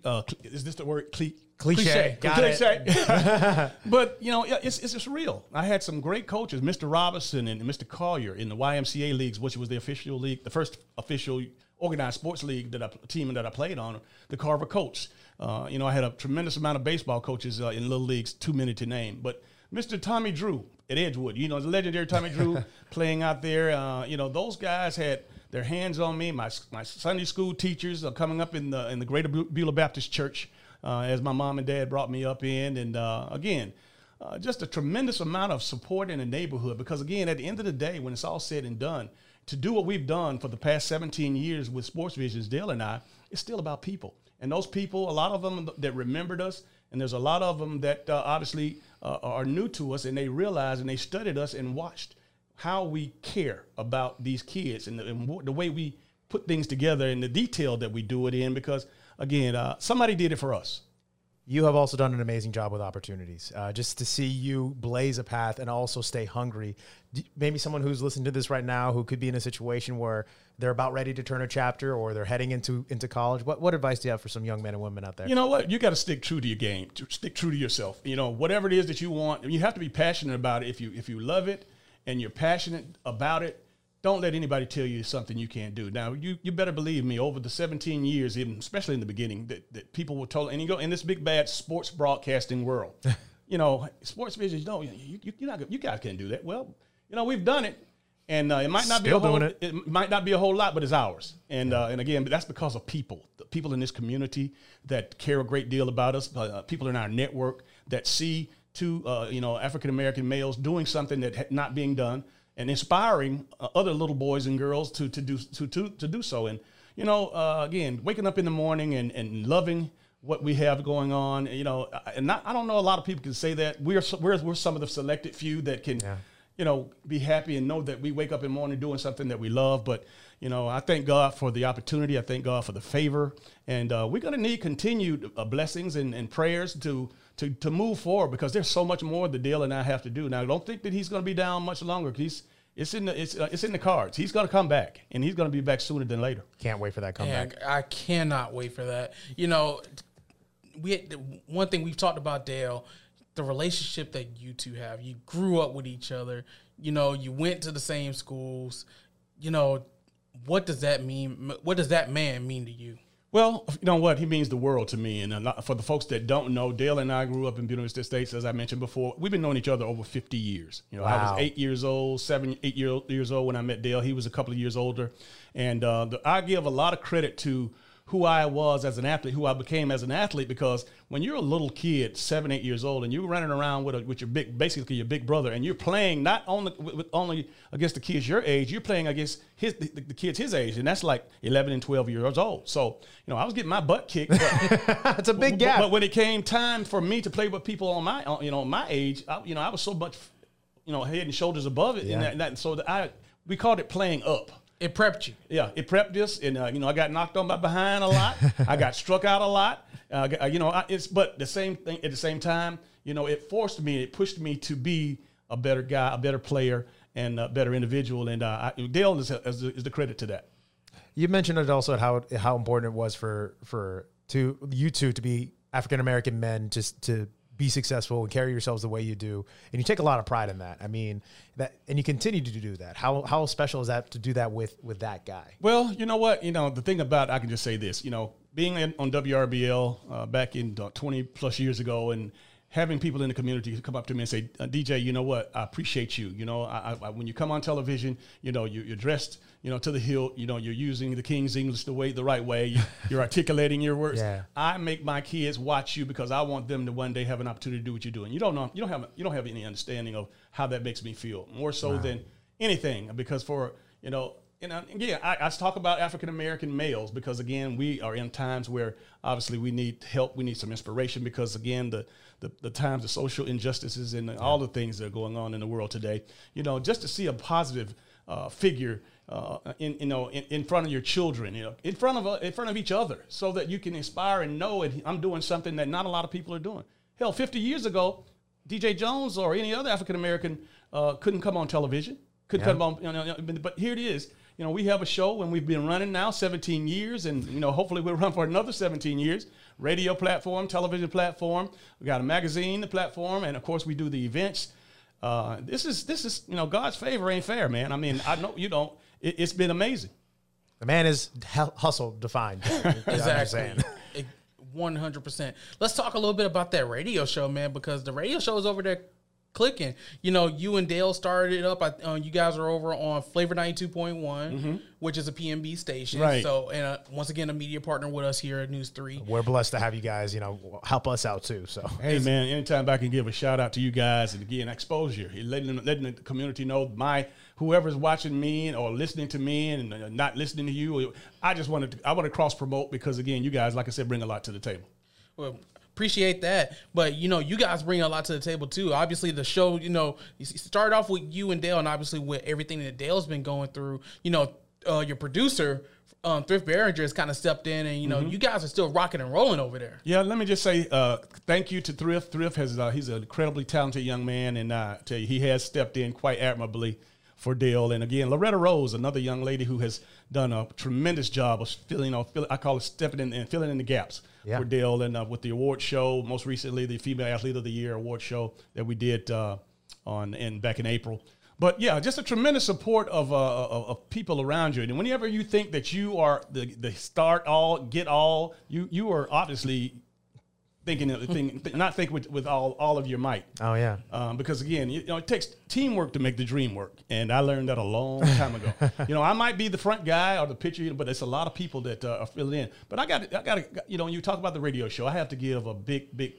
uh, is this the word cliche? Cliche, Got cliche. It. but you know, it's it's just real. I had some great coaches, Mr. Robinson and Mr. Collier in the YMCA leagues, which was the official league, the first official organized sports league that I team that I played on. The Carver Colts. Uh, you know, I had a tremendous amount of baseball coaches uh, in little leagues, too many to name. But Mr. Tommy Drew at Edgewood, you know, the legendary Tommy Drew playing out there. Uh, you know, those guys had their hands on me. My my Sunday school teachers are coming up in the in the Greater Beulah Baptist Church, uh, as my mom and dad brought me up in, and uh, again. Uh, just a tremendous amount of support in the neighborhood because again at the end of the day when it's all said and done to do what we've done for the past 17 years with sports visions dale and i it's still about people. And those people a lot of them that remembered us and there's a lot of them that uh, obviously uh, are new to us and they realized and they studied us and watched how we care about these kids and the, and the, way we put things together and the detail that we do it in because again uh, somebody did it for us. You have also done an amazing job with opportunities. Uh, just to see you blaze a path and also stay hungry maybe someone who's listening to this right now who could be in a situation where they're about ready to turn a chapter or they're heading into into college what, what advice do you have for some young men and women out there you know what you got to stick true to your game stick true to yourself you know whatever it is that you want you have to be passionate about it if you if you love it and you're passionate about it, don't let anybody tell you something you can't do. Now, you, you better believe me, over the 17 years, even, especially in the beginning, that, that people were told, and you go in this big bad sports broadcasting world, you know, sports vision, no, you, you, you're not, you guys can't do that. Well, you know, we've done it. And uh, it might not Still be a whole, it. it. might not be a whole lot, but it's ours. And yeah. uh, and again, that's because of people, the people in this community that care a great deal about us, uh, people in our network that see two uh, you know African American males doing something that not being done and inspiring uh, other little boys and girls to to do to to, to do so. And you know, uh, again, waking up in the morning and, and loving what we have going on. You know, and not, I don't know a lot of people can say that we're we're, we're some of the selected few that can. Yeah. You know, be happy and know that we wake up in the morning doing something that we love. But you know, I thank God for the opportunity. I thank God for the favor, and uh, we're going to need continued uh, blessings and, and prayers to to to move forward because there's so much more the Dale and I have to do. Now, I don't think that he's going to be down much longer. He's it's in the it's uh, it's in the cards. He's going to come back, and he's going to be back sooner than later. Can't wait for that comeback. Yeah, I cannot wait for that. You know, we had, one thing we've talked about Dale, the relationship that you two have. You grew up with each other. You know, you went to the same schools. You know, what does that mean? What does that man mean to you? Well, you know what? He means the world to me. And for the folks that don't know, Dale and I grew up in Buena Vista Estates, as I mentioned before. We've been knowing each other over 50 years. You know, wow. I was eight years old, seven, eight year, years old when I met Dale. He was a couple of years older. And uh, the, I give a lot of credit to who I was as an athlete, who I became as an athlete. Because when you're a little kid, seven, eight years old, and you're running around with a, with your big, basically your big brother, and you're playing not only with only against the kids your age, you're playing against his the, the kids his age, and that's like 11 and 12 years old. So you know, I was getting my butt kicked. It's a big but, gap. But when it came time for me to play with people on my, you know, my age, I, you know, I was so much, you know, head and shoulders above it, Yeah. and, that, and that, so that I we called it playing up. It prepped you. Yeah, it prepped us, and uh, you know, I got knocked on my behind a lot. I got struck out a lot. Uh, you know, I, it's but the same thing at the same time. You know, it forced me, it pushed me to be a better guy, a better player, and a better individual. And uh, I, Dale is, is, is the credit to that. You mentioned it also how how important it was for for to you two to be African American men just to be successful and carry yourselves the way you do, and you take a lot of pride in that. I mean that, and you continue to do that. How how special is that to do that with with that guy? Well, you know what? You know, the thing about I can just say this. You know, being in, on WRBL uh, back in uh, 20 plus years ago, and having people in the community come up to me and say, uh, "DJ, you know what? I appreciate you. You know, I, I, when you come on television, you know, you, you're dressed, you know, to the hilt. You know, you're using the King's English the way, the right way. You, you're articulating your words. Yeah. I make my kids watch you because I want them to one day have an opportunity to do what you're doing. You don't know, you don't have, you don't have any understanding of how that makes me feel. More so than anything, because for you know, you know, again, I, I talk about African American males because again, we are in times where obviously we need help, we need some inspiration because again, the the, the times, the social injustices, and all the things that are going on in the world today. You know, just to see a positive uh, figure. Uh, in you know in, in front of your children you know in front of uh, in front of each other so that you can inspire and know and I'm doing something that not a lot of people are doing hell 50 years ago DJ Jones or any other African American uh, couldn't come on television couldn't come on you know, but here it is you know we have a show and we've been running now 17 years and you know hopefully we'll run for another 17 years radio platform television platform we got a magazine the platform and of course we do the events uh, this is this is you know God's favor ain't fair, man. I mean, I know you don't. It, it's been amazing. The man is hustle defined. Exactly. One hundred percent. Let's talk a little bit about that radio show, man, because the radio show is over there clicking. You know, you and Dale started it up. I, uh, you guys are over on Flavor ninety two point one, which is a PMB station. Right. So, and uh, once again, a media partner with us here at News Three. We're blessed to have you guys. You know, help us out too. So Hey man, anytime I can give a shout out to you guys and again exposure, letting letting the community know my whoever's watching me or listening to me and uh, not listening to you, I just wanted to, I want to cross promote because again, you guys, like I said, bring a lot to the table. Well, appreciate that. But you know, you guys bring a lot to the table too. Obviously, the show, you know, you start off with you and Dale, and obviously with everything that Dale's been going through. You know, uh, your producer, um, Thrift Behringer, has kind of stepped in, and you know, you guys are still rocking and rolling over there. Yeah, let me just say uh, thank you to Thrift. Thrift has uh, he's an incredibly talented young man, and uh, I tell you, he has stepped in quite admirably for Dale. And again, Loretta Rose, another young lady who has done a tremendous job of filling, you know, fill, I call it stepping in and filling in the gaps Yeah. for Dale. And uh, with the award show, most recently the Female Athlete of the Year award show that we did uh, on in back in April. But yeah, just a tremendous support of, uh, of, of people around you. And whenever you think that you are the, the start all, get all, you you are obviously thinking, of- think, not think with, with all, all of your might. oh yeah, Um, because again, you, you know, it takes teamwork to make the dream work, and I learned that a long time ago. you know, I might be the front guy or the pitcher, but it's a lot of people that uh, are filling in. But I got, I got, you know, when you talk about the radio show, I have to give a big, big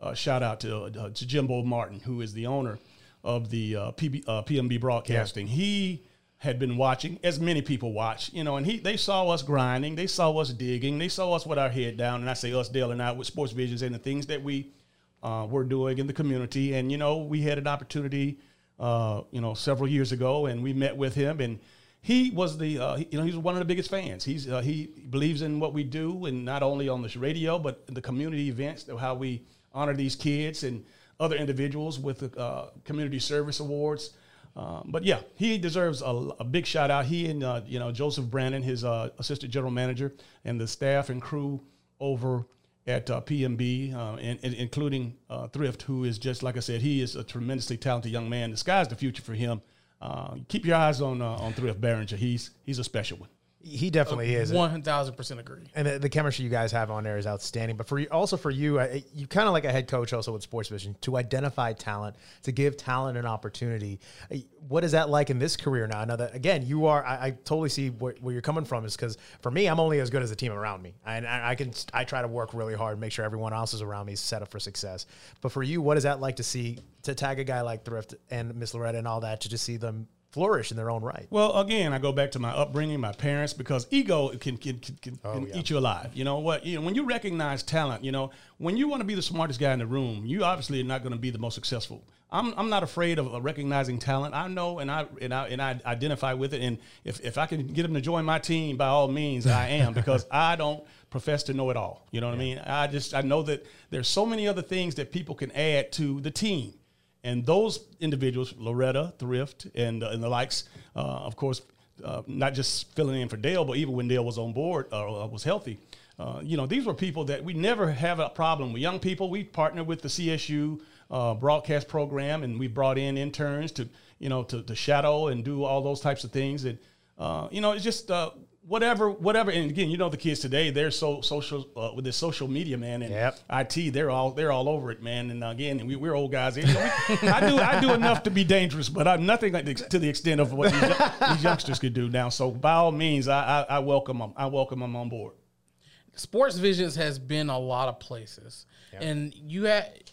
uh, shout out to uh, to Jimbo Martin, who is the owner of the uh, PB, uh, PMB Broadcasting. He had been watching, as many people watch, you know, and he they saw us grinding, they saw us digging, they saw us with our head down, and I say us dealing out with sports visions and the things that we uh, we're doing in the community. And you know, we had an opportunity, uh, you know, several years ago, and we met with him, and he was the, uh, you know, he's one of the biggest fans. He's uh, he believes in what we do, and not only on this radio, but the community events, how we honor these kids and other individuals with the uh, community service awards. Um, but yeah, he deserves a, a big shout out. He and uh, you know Joseph Brandon, his uh, assistant general manager, and the staff and crew over at uh, PMB, uh, and, and including uh, Thrift, who is just like I said, he is a tremendously talented young man. The sky's the future for him. Uh, keep your eyes on on Thrift Barringer. He's he's a special one. He definitely is. One thousand percent agree. And the, the, chemistry you guys have on there is outstanding. But for you, also for you, I, you kind of like a head coach also with Sports Vision to identify talent, to give talent an opportunity. What is that like in this career now? Now that again, you are, I, I totally see where, where, you're coming from. Is because for me, I'm only as good as the team around me, and I, I, can I try to work really hard, make sure everyone else is around me is set up for success. But for you, what is that like to see to tag a guy like Thrift and Miss Loretta and all that to just see them flourish in their own right. Well, again, I go back to my upbringing, my parents, because ego can can, can, can, oh, yeah. eat you alive. You know what? You know, when you recognize talent, you know, when you want to be the smartest guy in the room, you obviously are not going to be the most successful. I'm, I'm not afraid of recognizing talent. I know and I and I and I identify with it. And if, if I can get them to join my team, by all means, I am because I don't profess to know it all. You know what yeah. I mean? I just I know that there's so many other things that people can add to the team. And those individuals, Loretta, Thrift, and, uh, and the likes, uh, of course, uh, not just filling in for Dale, but even when Dale was on board or uh, was healthy, uh, you know, these were people that we never have a problem with. Young people, we partnered with the CSU uh, broadcast program, and we brought in interns to, you know, to, to shadow and do all those types of things. And, you know, it's just whatever, whatever. And again, you know the kids today, they're so social uh, with this social media, man, and yep. IT. They're all they're all over it, man. And again, we, are old guys. You know, we, I do I do enough to be dangerous, but I'm nothing like the, to the extent of what these, these, youngsters could do now. So by all means, I, I, I welcome them. I welcome them on board. Sports Visions has been a lot of places, yep. and you had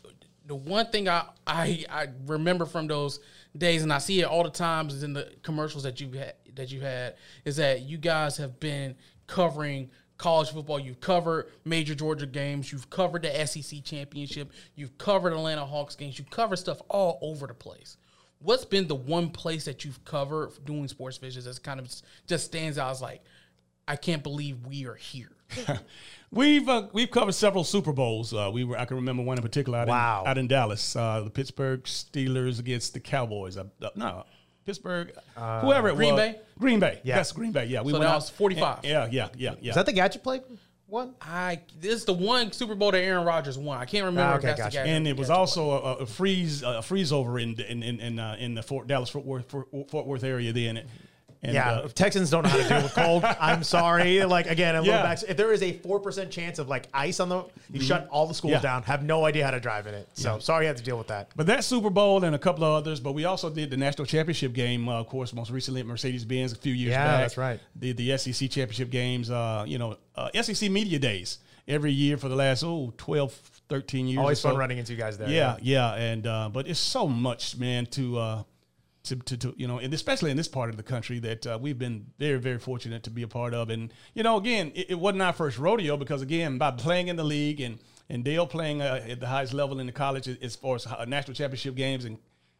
the one thing I, I I remember from those days, and I see it all the times in the commercials that you had that you had is that you guys have been covering college football. You've covered major Georgia games. You've covered the SEC championship. You've covered Atlanta Hawks games. You've covered stuff all over the place. What's been the one place that you've covered doing sports visions that kind of just stands out as like, I can't believe we are here. we've uh, we've covered several Super Bowls. Uh, we were I can remember one in particular out, wow. in, out in Dallas, uh, the Pittsburgh Steelers against the Cowboys. Uh, no, Pittsburgh, uh, whoever it Green was. Bay? Green Bay. Yeah. Yes, Green Bay. Yeah. We so that was 45. yeah, yeah, yeah, yeah. Is that the gadget play? One? I this is the one Super Bowl that Aaron Rodgers won. I can't remember. Ah, okay, gotcha. and it was also a, a, freeze a freeze over in in in in, uh, in the Fort Dallas Fort Worth Fort Worth area then. And, yeah, uh, Texans don't know how to deal with cold. I'm sorry. Like again, a yeah. back. If there is a four percent chance of like ice on the, you mm-hmm. shut all the schools yeah. down. Have no idea how to drive in it. So yeah. sorry, you had to deal with that. But that Super Bowl and a couple of others. But we also did the national championship game, uh, of course, most recently at Mercedes Benz a few years yeah, back. that's right. The the SEC championship games. Uh, you know, uh, SEC media days every year for the last oh 12, 13 years. Always fun so. running into you guys there. Yeah, yeah, and uh, but it's so much, man, to uh, to, to, to, you know, and especially in this part of the country that uh, we've been very, very fortunate to be a part of. And, you know, again, it, it wasn't our first rodeo because, again, by playing in the league and, and Dale playing uh, at the highest level in the college as far as uh, national championship games and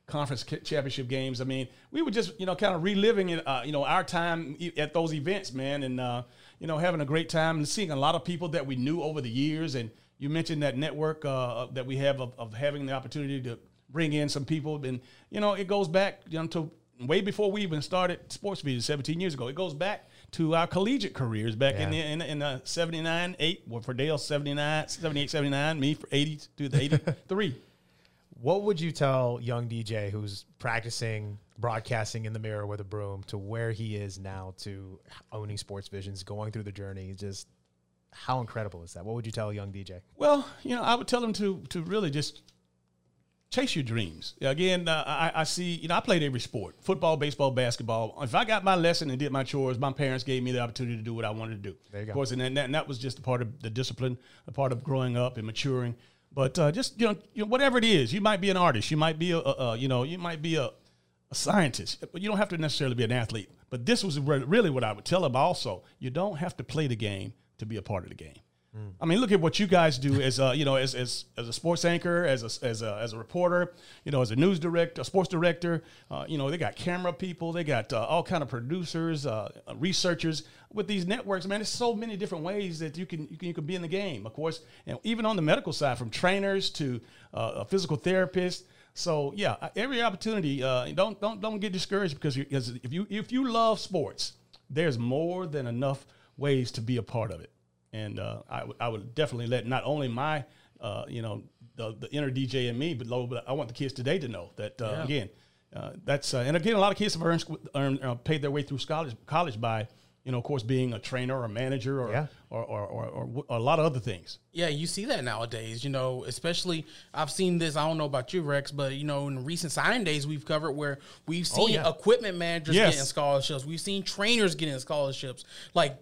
conference championship games. I mean, we were just, you know, kind of reliving, it, uh, you know, our time at those events, man, and, uh, you know, having a great time and seeing a lot of people that we knew over the years. And you mentioned that network uh, that we have of, of having the opportunity to bring in some people. And, you know, it goes back you know, to way before we even started Sports Vision 17 years ago. It goes back to our collegiate careers back yeah. in the in, in the 79, 8, well, for Dale 79, 78, 79, me for 80 to the 83. what would you tell young DJ who's practicing broadcasting in the mirror with a broom to where he is now to owning sports visions, going through the journey, just how incredible is that? What would you tell a young DJ? Well, you know, I would tell him to to really just chase your dreams. Again, uh, I, I, see, you know, I played every sport football, baseball, basketball. If I got my lesson and did my chores, my parents gave me the opportunity to do what I wanted to do. There you go. Of course, and that, and that was just a part of the discipline, a part of growing up and maturing. But uh, just, you know, you know, whatever it is, you might be an artist, you might be a, a, a you know, you might be a, a scientist, but you don't have to necessarily be an athlete. But this was really what I would tell them also. You don't have to play the game to be a part of the game. I mean, look at what you guys do as a, you know, as, as, as a sports anchor, as a, as a, as a reporter, you know, as a news director, a sports director. Uh, you know, they got camera people, they got uh, all kind of producers, uh, researchers. With these networks, man, there's so many different ways that you can you can, you can be in the game. Of course, and even on the medical side, from trainers to uh, a physical therapist. So yeah, every opportunity. Uh, don't don't don't get discouraged because because if you if you love sports, there's more than enough ways to be a part of it. And uh, I, w- I would definitely let not only my, uh, you know, the, the inner DJ in me, but, but I want the kids today to know that, uh, yeah. again, uh, that's, uh, and again, a lot of kids have earned, earned uh, paid their way through college, college by, you know, of course, being a trainer or a manager or, Yeah. or, or, or, or, a lot of other things. Yeah, you see that nowadays. You know, especially I've seen this. I don't know about you, Rex, but you know, in recent signing days we've covered where we've seen yeah. equipment managers Yes. getting scholarships. We've seen trainers getting scholarships. Like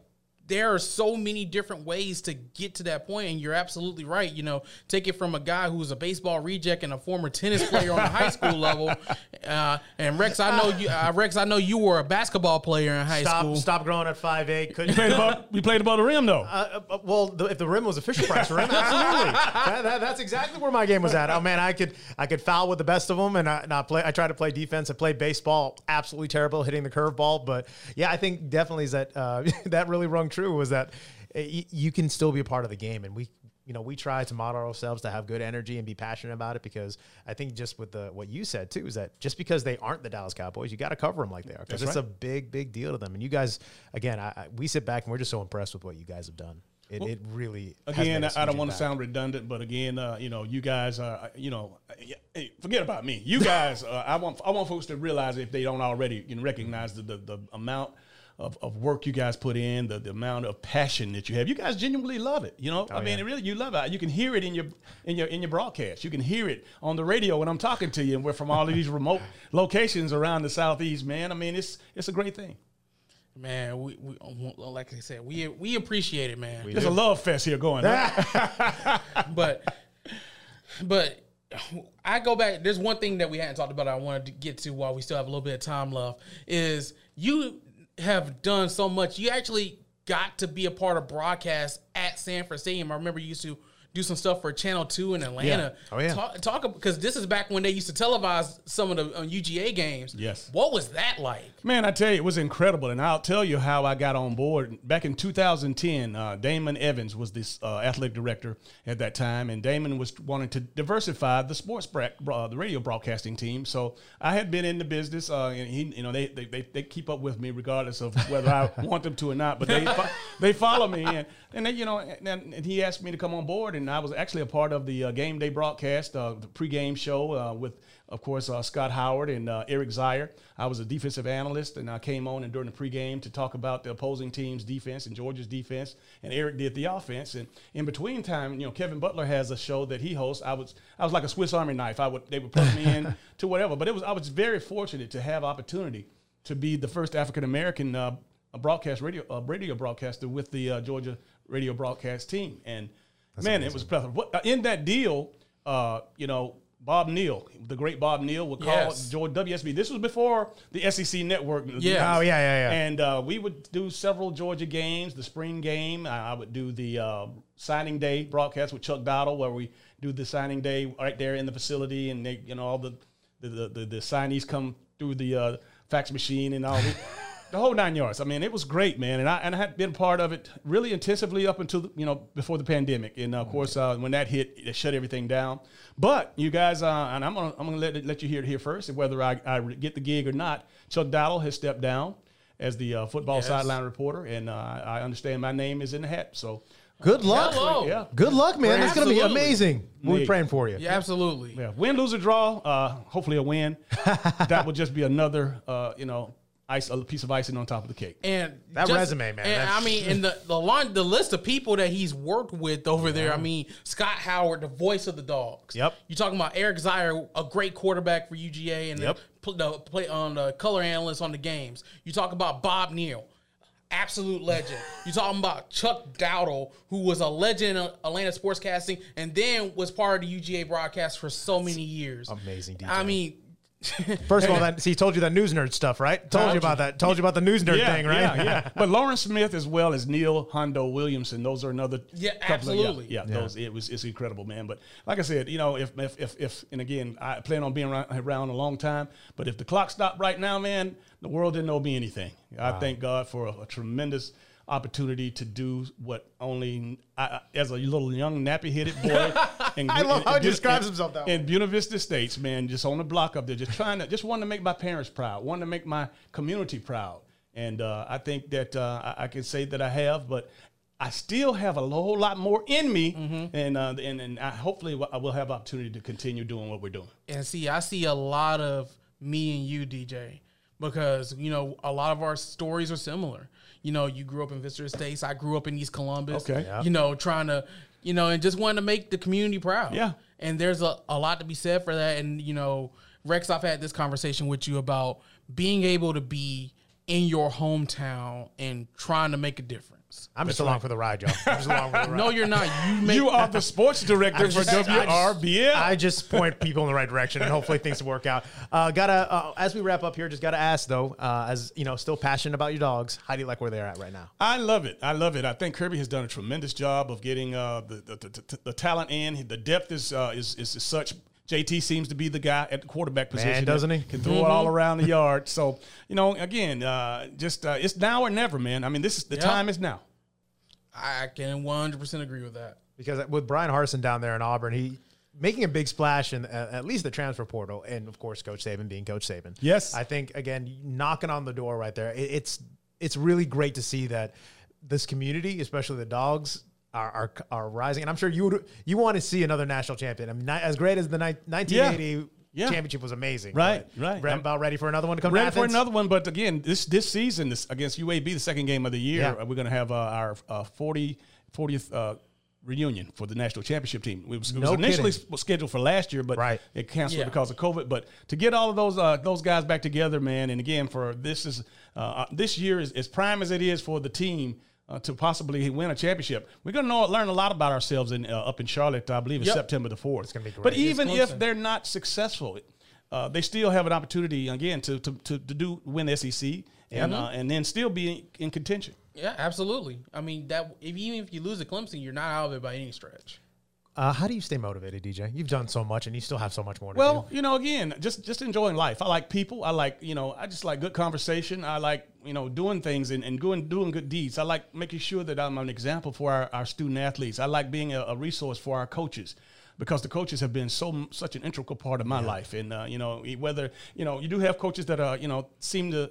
there are so many different ways to get to that point, and you're absolutely right. You know, take it from a guy who's a baseball reject and a former tennis player on the high school level. Uh, and Rex, I know you. Uh, Rex, I know you were a basketball player in high Stop, school. stop growing at five eight. Couldn't Played above, we played above the rim though. Uh, uh, well, the, if the rim was a Fisher Price rim, absolutely. that, that, that's exactly where my game was at. Oh man, I could I could foul with the best of them, and I not play. I tried to play defense. I played baseball, absolutely terrible hitting the curveball. But yeah, I think definitely is that uh, that really rung true was that uh, you can still be a part of the game, and we. You know, we try to model ourselves to have good energy and be passionate about it because I think just with the what you said too is that just because they aren't the Dallas Cowboys, you got to cover them like they are because it's right. a big, big deal to them. And you guys, again, I, I, we sit back and we're just so impressed with what you guys have done. It, it really Again, I, I don't want to sound redundant, but again, uh, you know, you guys are, you know, hey, forget about me. You guys, uh, I want I want folks to realize if they don't already you know, recognize the, the the amount of, of work you guys put in, the, the amount of passion that you have. You guys genuinely love it. You know, oh, I mean, yeah. really, you love it. You can hear it in your in your in your broadcast. You can hear it on the radio when I'm talking to you, and we're from all of these remote locations around the southeast. Man, I mean, it's it's a great thing. Man, we, we um, like I said, we we appreciate it, man. There's a love fest here going. on. but but I go back. There's one thing that we hadn't talked about. I wanted to get to while we still have a little bit of time left. Is you have done so much. You actually got to be a part of broadcast at Sanford Stadium. I remember you used to do some stuff for Channel Two in Atlanta. Oh, yeah. Talk, talk because this is back when they used to televise some of the uh, UGA games. Yes. What was that like? Man, I tell you, it was incredible, and I'll tell you how I got on board. Back in 2010, uh, Damon Evans was this uh, athletic director at that time, and Damon was wanting to diversify the sports bra- uh, the radio broadcasting team. So I had been in the business, uh, and he, you know, they, they they they keep up with me regardless of whether I want them to or not. But they fo- they follow me, and and they, you know, and, and he asked me to come on board, and I was actually a part of the uh, game day broadcast, uh, the pregame show uh, with of course, uh, Scott Howard and uh, Eric Zeier. I was a defensive analyst, and I came on and during the pregame to talk about the opposing team's defense and Georgia's defense, and Eric did the offense. And in between time, you know, Kevin Butler has a show that he hosts. I was I was like a Swiss Army knife. I would they would put me in to whatever, but it was I was very fortunate to have opportunity to be the first African American uh, broadcast radio uh, radio broadcaster with the uh, Georgia radio broadcast team, and man, it was plethora. What, uh, in that deal, uh, you know. Bob Neal, the great Bob Neal, would call Yes. Georgia WSB. This was before the SEC network. Yeah. Oh, yeah, yeah, yeah. And uh, we would do several Georgia games. The spring game, I, I would do the uh, signing day broadcast with Chuck Dowdle, where we do the signing day right there in the facility, and they, you know, all the the the, the, the signees come through the uh, fax machine and all. the- The whole nine yards. I mean, it was great, man, and I and I had been part of it really intensively up until the, you know before the pandemic, and of course uh, when that hit, it shut everything down. But you guys, uh, and I'm gonna I'm gonna let let you hear it here first, and whether I, I get the gig or not. Chuck Dowdle has stepped down as the uh, football Yes. sideline reporter, and uh, I understand my name is in the hat. So Good luck. Hello. yeah, Good luck, man. It's going to be amazing. We're Me. praying for you. Yeah, absolutely. yeah, win, lose or draw, uh, hopefully a win. that would just be another uh, you know ice a piece of icing on top of the cake. And That resume, man, And I mean, and the the line, the list of people that he's worked with over there. I mean, Scott Howard, the voice of the dogs. Yep. You're talking about Eric Zeier, a great quarterback for UGA, and Yep. the, the play on the color analyst on the games. You talk about Bob Neal. Absolute legend. You talking about Chuck Dowdle, who was a legend in Atlanta sportscasting, and then was part of the UGA broadcast for so many years. Amazing DJ. I mean, First of all, that he told you that news nerd stuff, right? Told you about that. Told you about the news nerd thing, right? Yeah, yeah. But Loran Smith as well as Neil Hondo Williamson, those are another. Yeah, couple of- absolutely. yeah, yeah, those it was it's incredible, man. But like I said, you know, if if if, if and again, I plan on being around, around a long time. But if the clock stopped right now, man, the world didn't owe me anything. I thank God for a, a tremendous opportunity to do what only I, as a little young nappy headed boy. in- I love in- how he describes in- himself that in Buena Vista Estates, man, just on the block up there, just trying to, just wanting to make my parents proud, wanting to make my community proud. And uh, I think that uh, I, I can say that I have, but I still have a whole lot more in me, Mm-hmm. and uh, and and I, hopefully I will have opportunity to continue doing what we're doing. And see, I see a lot of me and you, DJ. because you know a lot of our stories are similar. You know, you grew up in Vista Estates. I grew up in East Columbus. Okay. Yeah. You know, trying to, you know, and just wanting to make the community proud. Yeah. And there's a, a lot to be said for that. And you know, Rex, I've had this conversation with you about being able to be in your hometown and trying to make a difference. I'm just along for the ride, y'all. I'm just along for the ride. No, you're not. You make You are the sports director for just- I just- I just point people in the right direction, and hopefully things work out. Uh, gotta uh, as we wrap up here, just gotta ask though, uh, as you know, still passionate about your dogs. How do you like where they're at right now? I love it. I love it. I think Kirby has done a tremendous job of getting uh, the, the, the, the, the talent in. The depth is, uh, is, is such. JT seems to be the guy at the quarterback position, Man, doesn't he? Can throw it all around the yard. So you know, again, uh, just uh, it's now or never, man. I mean, this is the Yeah. time is now. I can 100% agree with that. Because with Bryan Harsin down there in Auburn, he making a big splash in uh, at least the transfer portal, and of course, Coach Saban being Coach Saban. Yes. I think again, knocking on the door right there. It, it's it's really great to see that this community, especially the dogs. Are, are, are rising, and I'm sure you would you want to see another national champion. I mean, not, as great as the ni- 1980 Yeah. championship was amazing. Right, but right. Re- I'm- about ready for another one to come. to Ready for another one, but again, this this season this, against UAB, the second game of the year, Yeah. we're going to have uh, our uh, 40, 40th uh, reunion for the national championship team. It was, it was initially kidding. scheduled for last year, but Right. it canceled Yeah. because of COVID. But to get all of those uh, those guys back together, man, and again for this is uh, uh, this year is as prime as it is for the team. Uh, to possibly win a championship, we're going to know learn a lot about ourselves in uh, up in Charlotte. I believe it's Yep. September the fourth. It's gonna be great. But great. even It's if they're not successful, uh, they still have an opportunity again to to, to, to do win the SEC and uh, and then still be in, in contention. Yeah, absolutely. I mean, that if even if you lose a Clemson, you're not out of it by any stretch. Uh, how do you stay motivated, DJ? You've done so much, and you still have so much more to Well, do. you know, again, just just enjoying life. I like people. I like you know, I just like good conversation. I like you know doing things and, and doing doing good deeds. I like making sure that I'm an example for our, our student athletes. I like being a, a resource for our coaches. Because the coaches have been so such an integral part of my life, and uh, you know whether you know you do have coaches that are you know seem to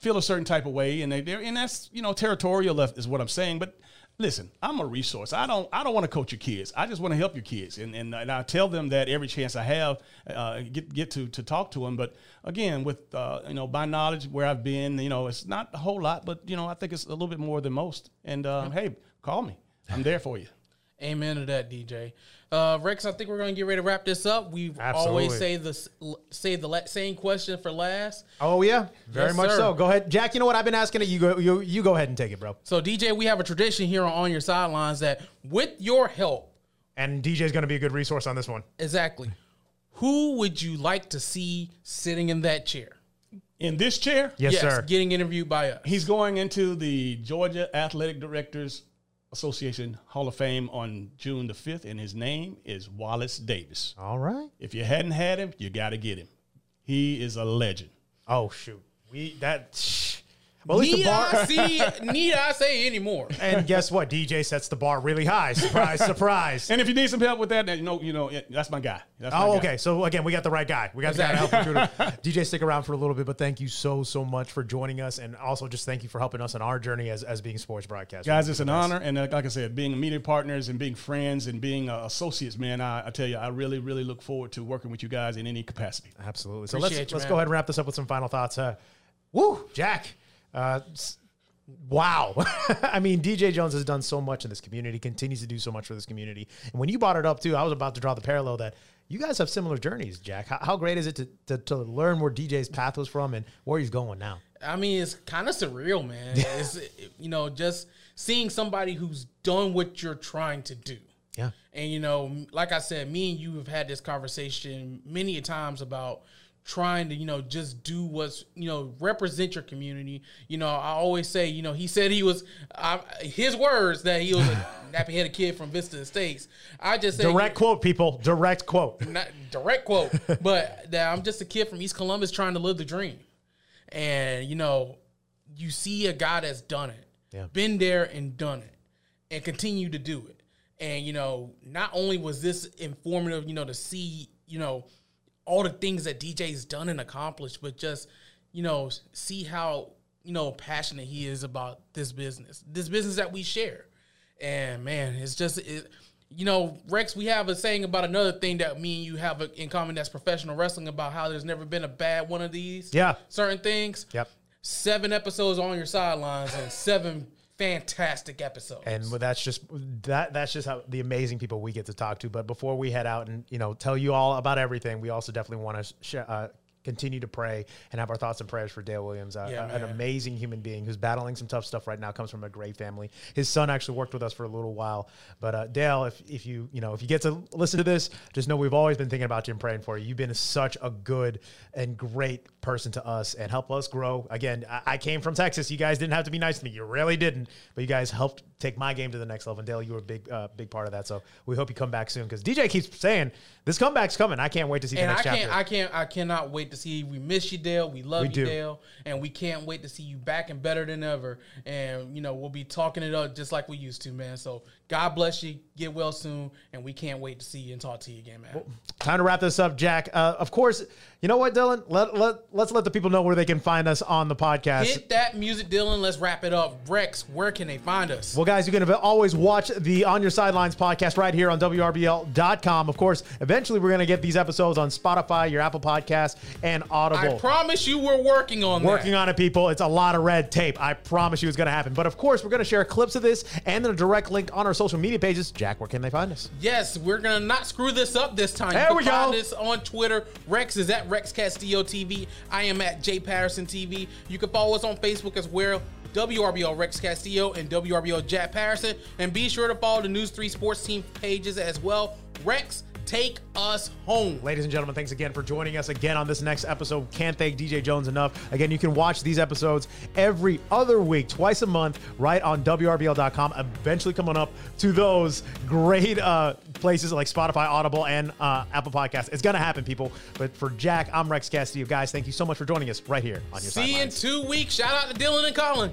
feel a certain type of way, and they they're and that's you know territorial left is what I'm saying. But listen, I'm a resource. I don't I don't want to coach your kids. I just want to help your kids, and and, and I tell them that every chance I have, uh, get get to to talk to them. But again, with uh, you know my knowledge where I've been, you know, it's not a whole lot, but you know I think it's a little bit more than most. And um, hey, call me. I'm there for you. Amen to that, DJ. Uh, Rex, I think we're going to get ready to wrap this up. We always say the say the la- same question for last. Oh yeah, very Yes, much sir. so. Go ahead, Jack. You know what I've been asking it. You go. You you go ahead and take it, bro. So, DJ, we have a tradition here on, on your sidelines that, with your help, And DJ is going to be a good resource on this one. exactly, who would you like to see sitting in that chair? In this chair, Yes, sir. getting interviewed by us. he's going into the Georgia Athletic Directors Association Hall of Fame on June the 5th, and his name is Wallace Davis. All right. If you hadn't had him, you got to get him. He is a legend. Oh shoot. We that. Well, at least Need the bar. I see? Need I say any more? and guess what? DJ sets the bar really high. Surprise, surprise. And if you need some help with that, then you know, you know, yeah, that's my guy. That's my Oh, guy. okay. So again, we got the right guy. We got the guy to help. DJ, stick around for a little bit, but thank you so so much for joining us, and also just thank you for helping us on our journey as, as being sports broadcasters. Guys, it's an honor, and uh, like I said, being media partners and being friends and being uh, associates, man. I, I tell you, I really, really look forward to working with you guys in any capacity. Absolutely. So Appreciate let's you, let's man. go ahead and wrap this up with some final thoughts. Uh, woo, Jack. Uh, wow. I mean, DJ Jones has done so much in this community, continues to do so much for this community. And when you brought it up too, I was about to draw the parallel that you guys have similar journeys, Jack. How, how great is it to, to, to learn where DJ's path was from and where he's going now? I mean, it's kind of surreal, man. It's you know just seeing somebody who's done what you're trying to do. Yeah. And you know, like I said, me and you have had this conversation many a times about trying to, you know, just do what's, you know, represent your community. You know, I always say, you know, he said he was, I, his words that he was a nappy headed kid from Vista Estates. I just say Direct quote, people. Direct quote. not direct quote, but that I'm just a kid from East Columbus trying to live the dream. And you know, you see a guy that's done it, Yeah. been there and done it, and continue to do it. And you know, not only was this informative, you know, to see, you know, all the things that DJ's done and accomplished, but just, you know, see how, you know, passionate he is about this business, this business that we share. And man, it's just, it, you know, Rex, we have a saying about another thing that me and you have in common that's professional wrestling about how there's never been a bad one of these. Yeah. Certain things. Yep. Seven episodes on your sidelines and seven fantastic episodes. And that's just that that's just how the amazing people we get to talk to. But before we head out and you know tell you all about everything, we also definitely want to sh- uh, continue to pray and have our thoughts and prayers for Dale Williams, uh, Yeah, uh, an amazing human being who's battling some tough stuff right now. Comes from a great family. His son actually worked with us for a little while. But uh, Dale, if if you you know if you get to listen to this, just know we've always been thinking about you and praying for you. You've been such a good and great person to us and help us grow. Again, I, I came from Texas. You guys didn't have to be nice to me. You really didn't. But you guys helped take my game to the next level. And Dale, you were a big uh, big part of that. So we hope you come back soon because DJ keeps saying this comeback's coming. I can't wait to see the And I next can't, chapter. I can't, I cannot wait to see. We miss you, Dale. We love We you, do. Dale, and we can't wait to see you back and better than ever. And you know, we'll be talking it up just like we used to, man. So God bless you. Get well soon, and we can't wait to see you and talk to you again, man. Time to wrap this up, Jack. Uh, of course, you know what, Dylan? Let, let, let's let the people know where they can find us on the podcast. Hit that music, Dylan. Let's wrap it up. Rex, where can they find us? Well, guys, you can always watch the On Your Sidelines podcast right here on WRBL.com. Of course, eventually we're going to get these episodes on Spotify, your Apple Podcast, and Audible. I promise you, we're working on Working that. on it, people. It's a lot of red tape. I promise you it's going to happen. But of course, we're going to share clips of this and then a direct link on our social media pages. Jack, where can they find us? Yes, we're gonna not screw this up this time. There we go. This on Twitter. Rex is at Rex Castillo TV. I am at J Patterson TV. You can follow us on Facebook as well. WRBL Rex Castillo and WRBL Jack Patterson. And be sure to follow the News 3 Sports Team pages as well. Rex, take us home. Ladies and gentlemen, thanks again for joining us again on this next episode. Can't thank DJ Jones enough. Again, you can watch these episodes every other week, twice a month, right on WRBL.com. Eventually coming up to those great uh, places like Spotify, Audible, and uh, Apple Podcasts. It's going to happen, people. But for Jack, I'm Rex Castillo. Guys, thank you so much for joining us right here on your See you in two weeks. Shout out to Dylan and Colin.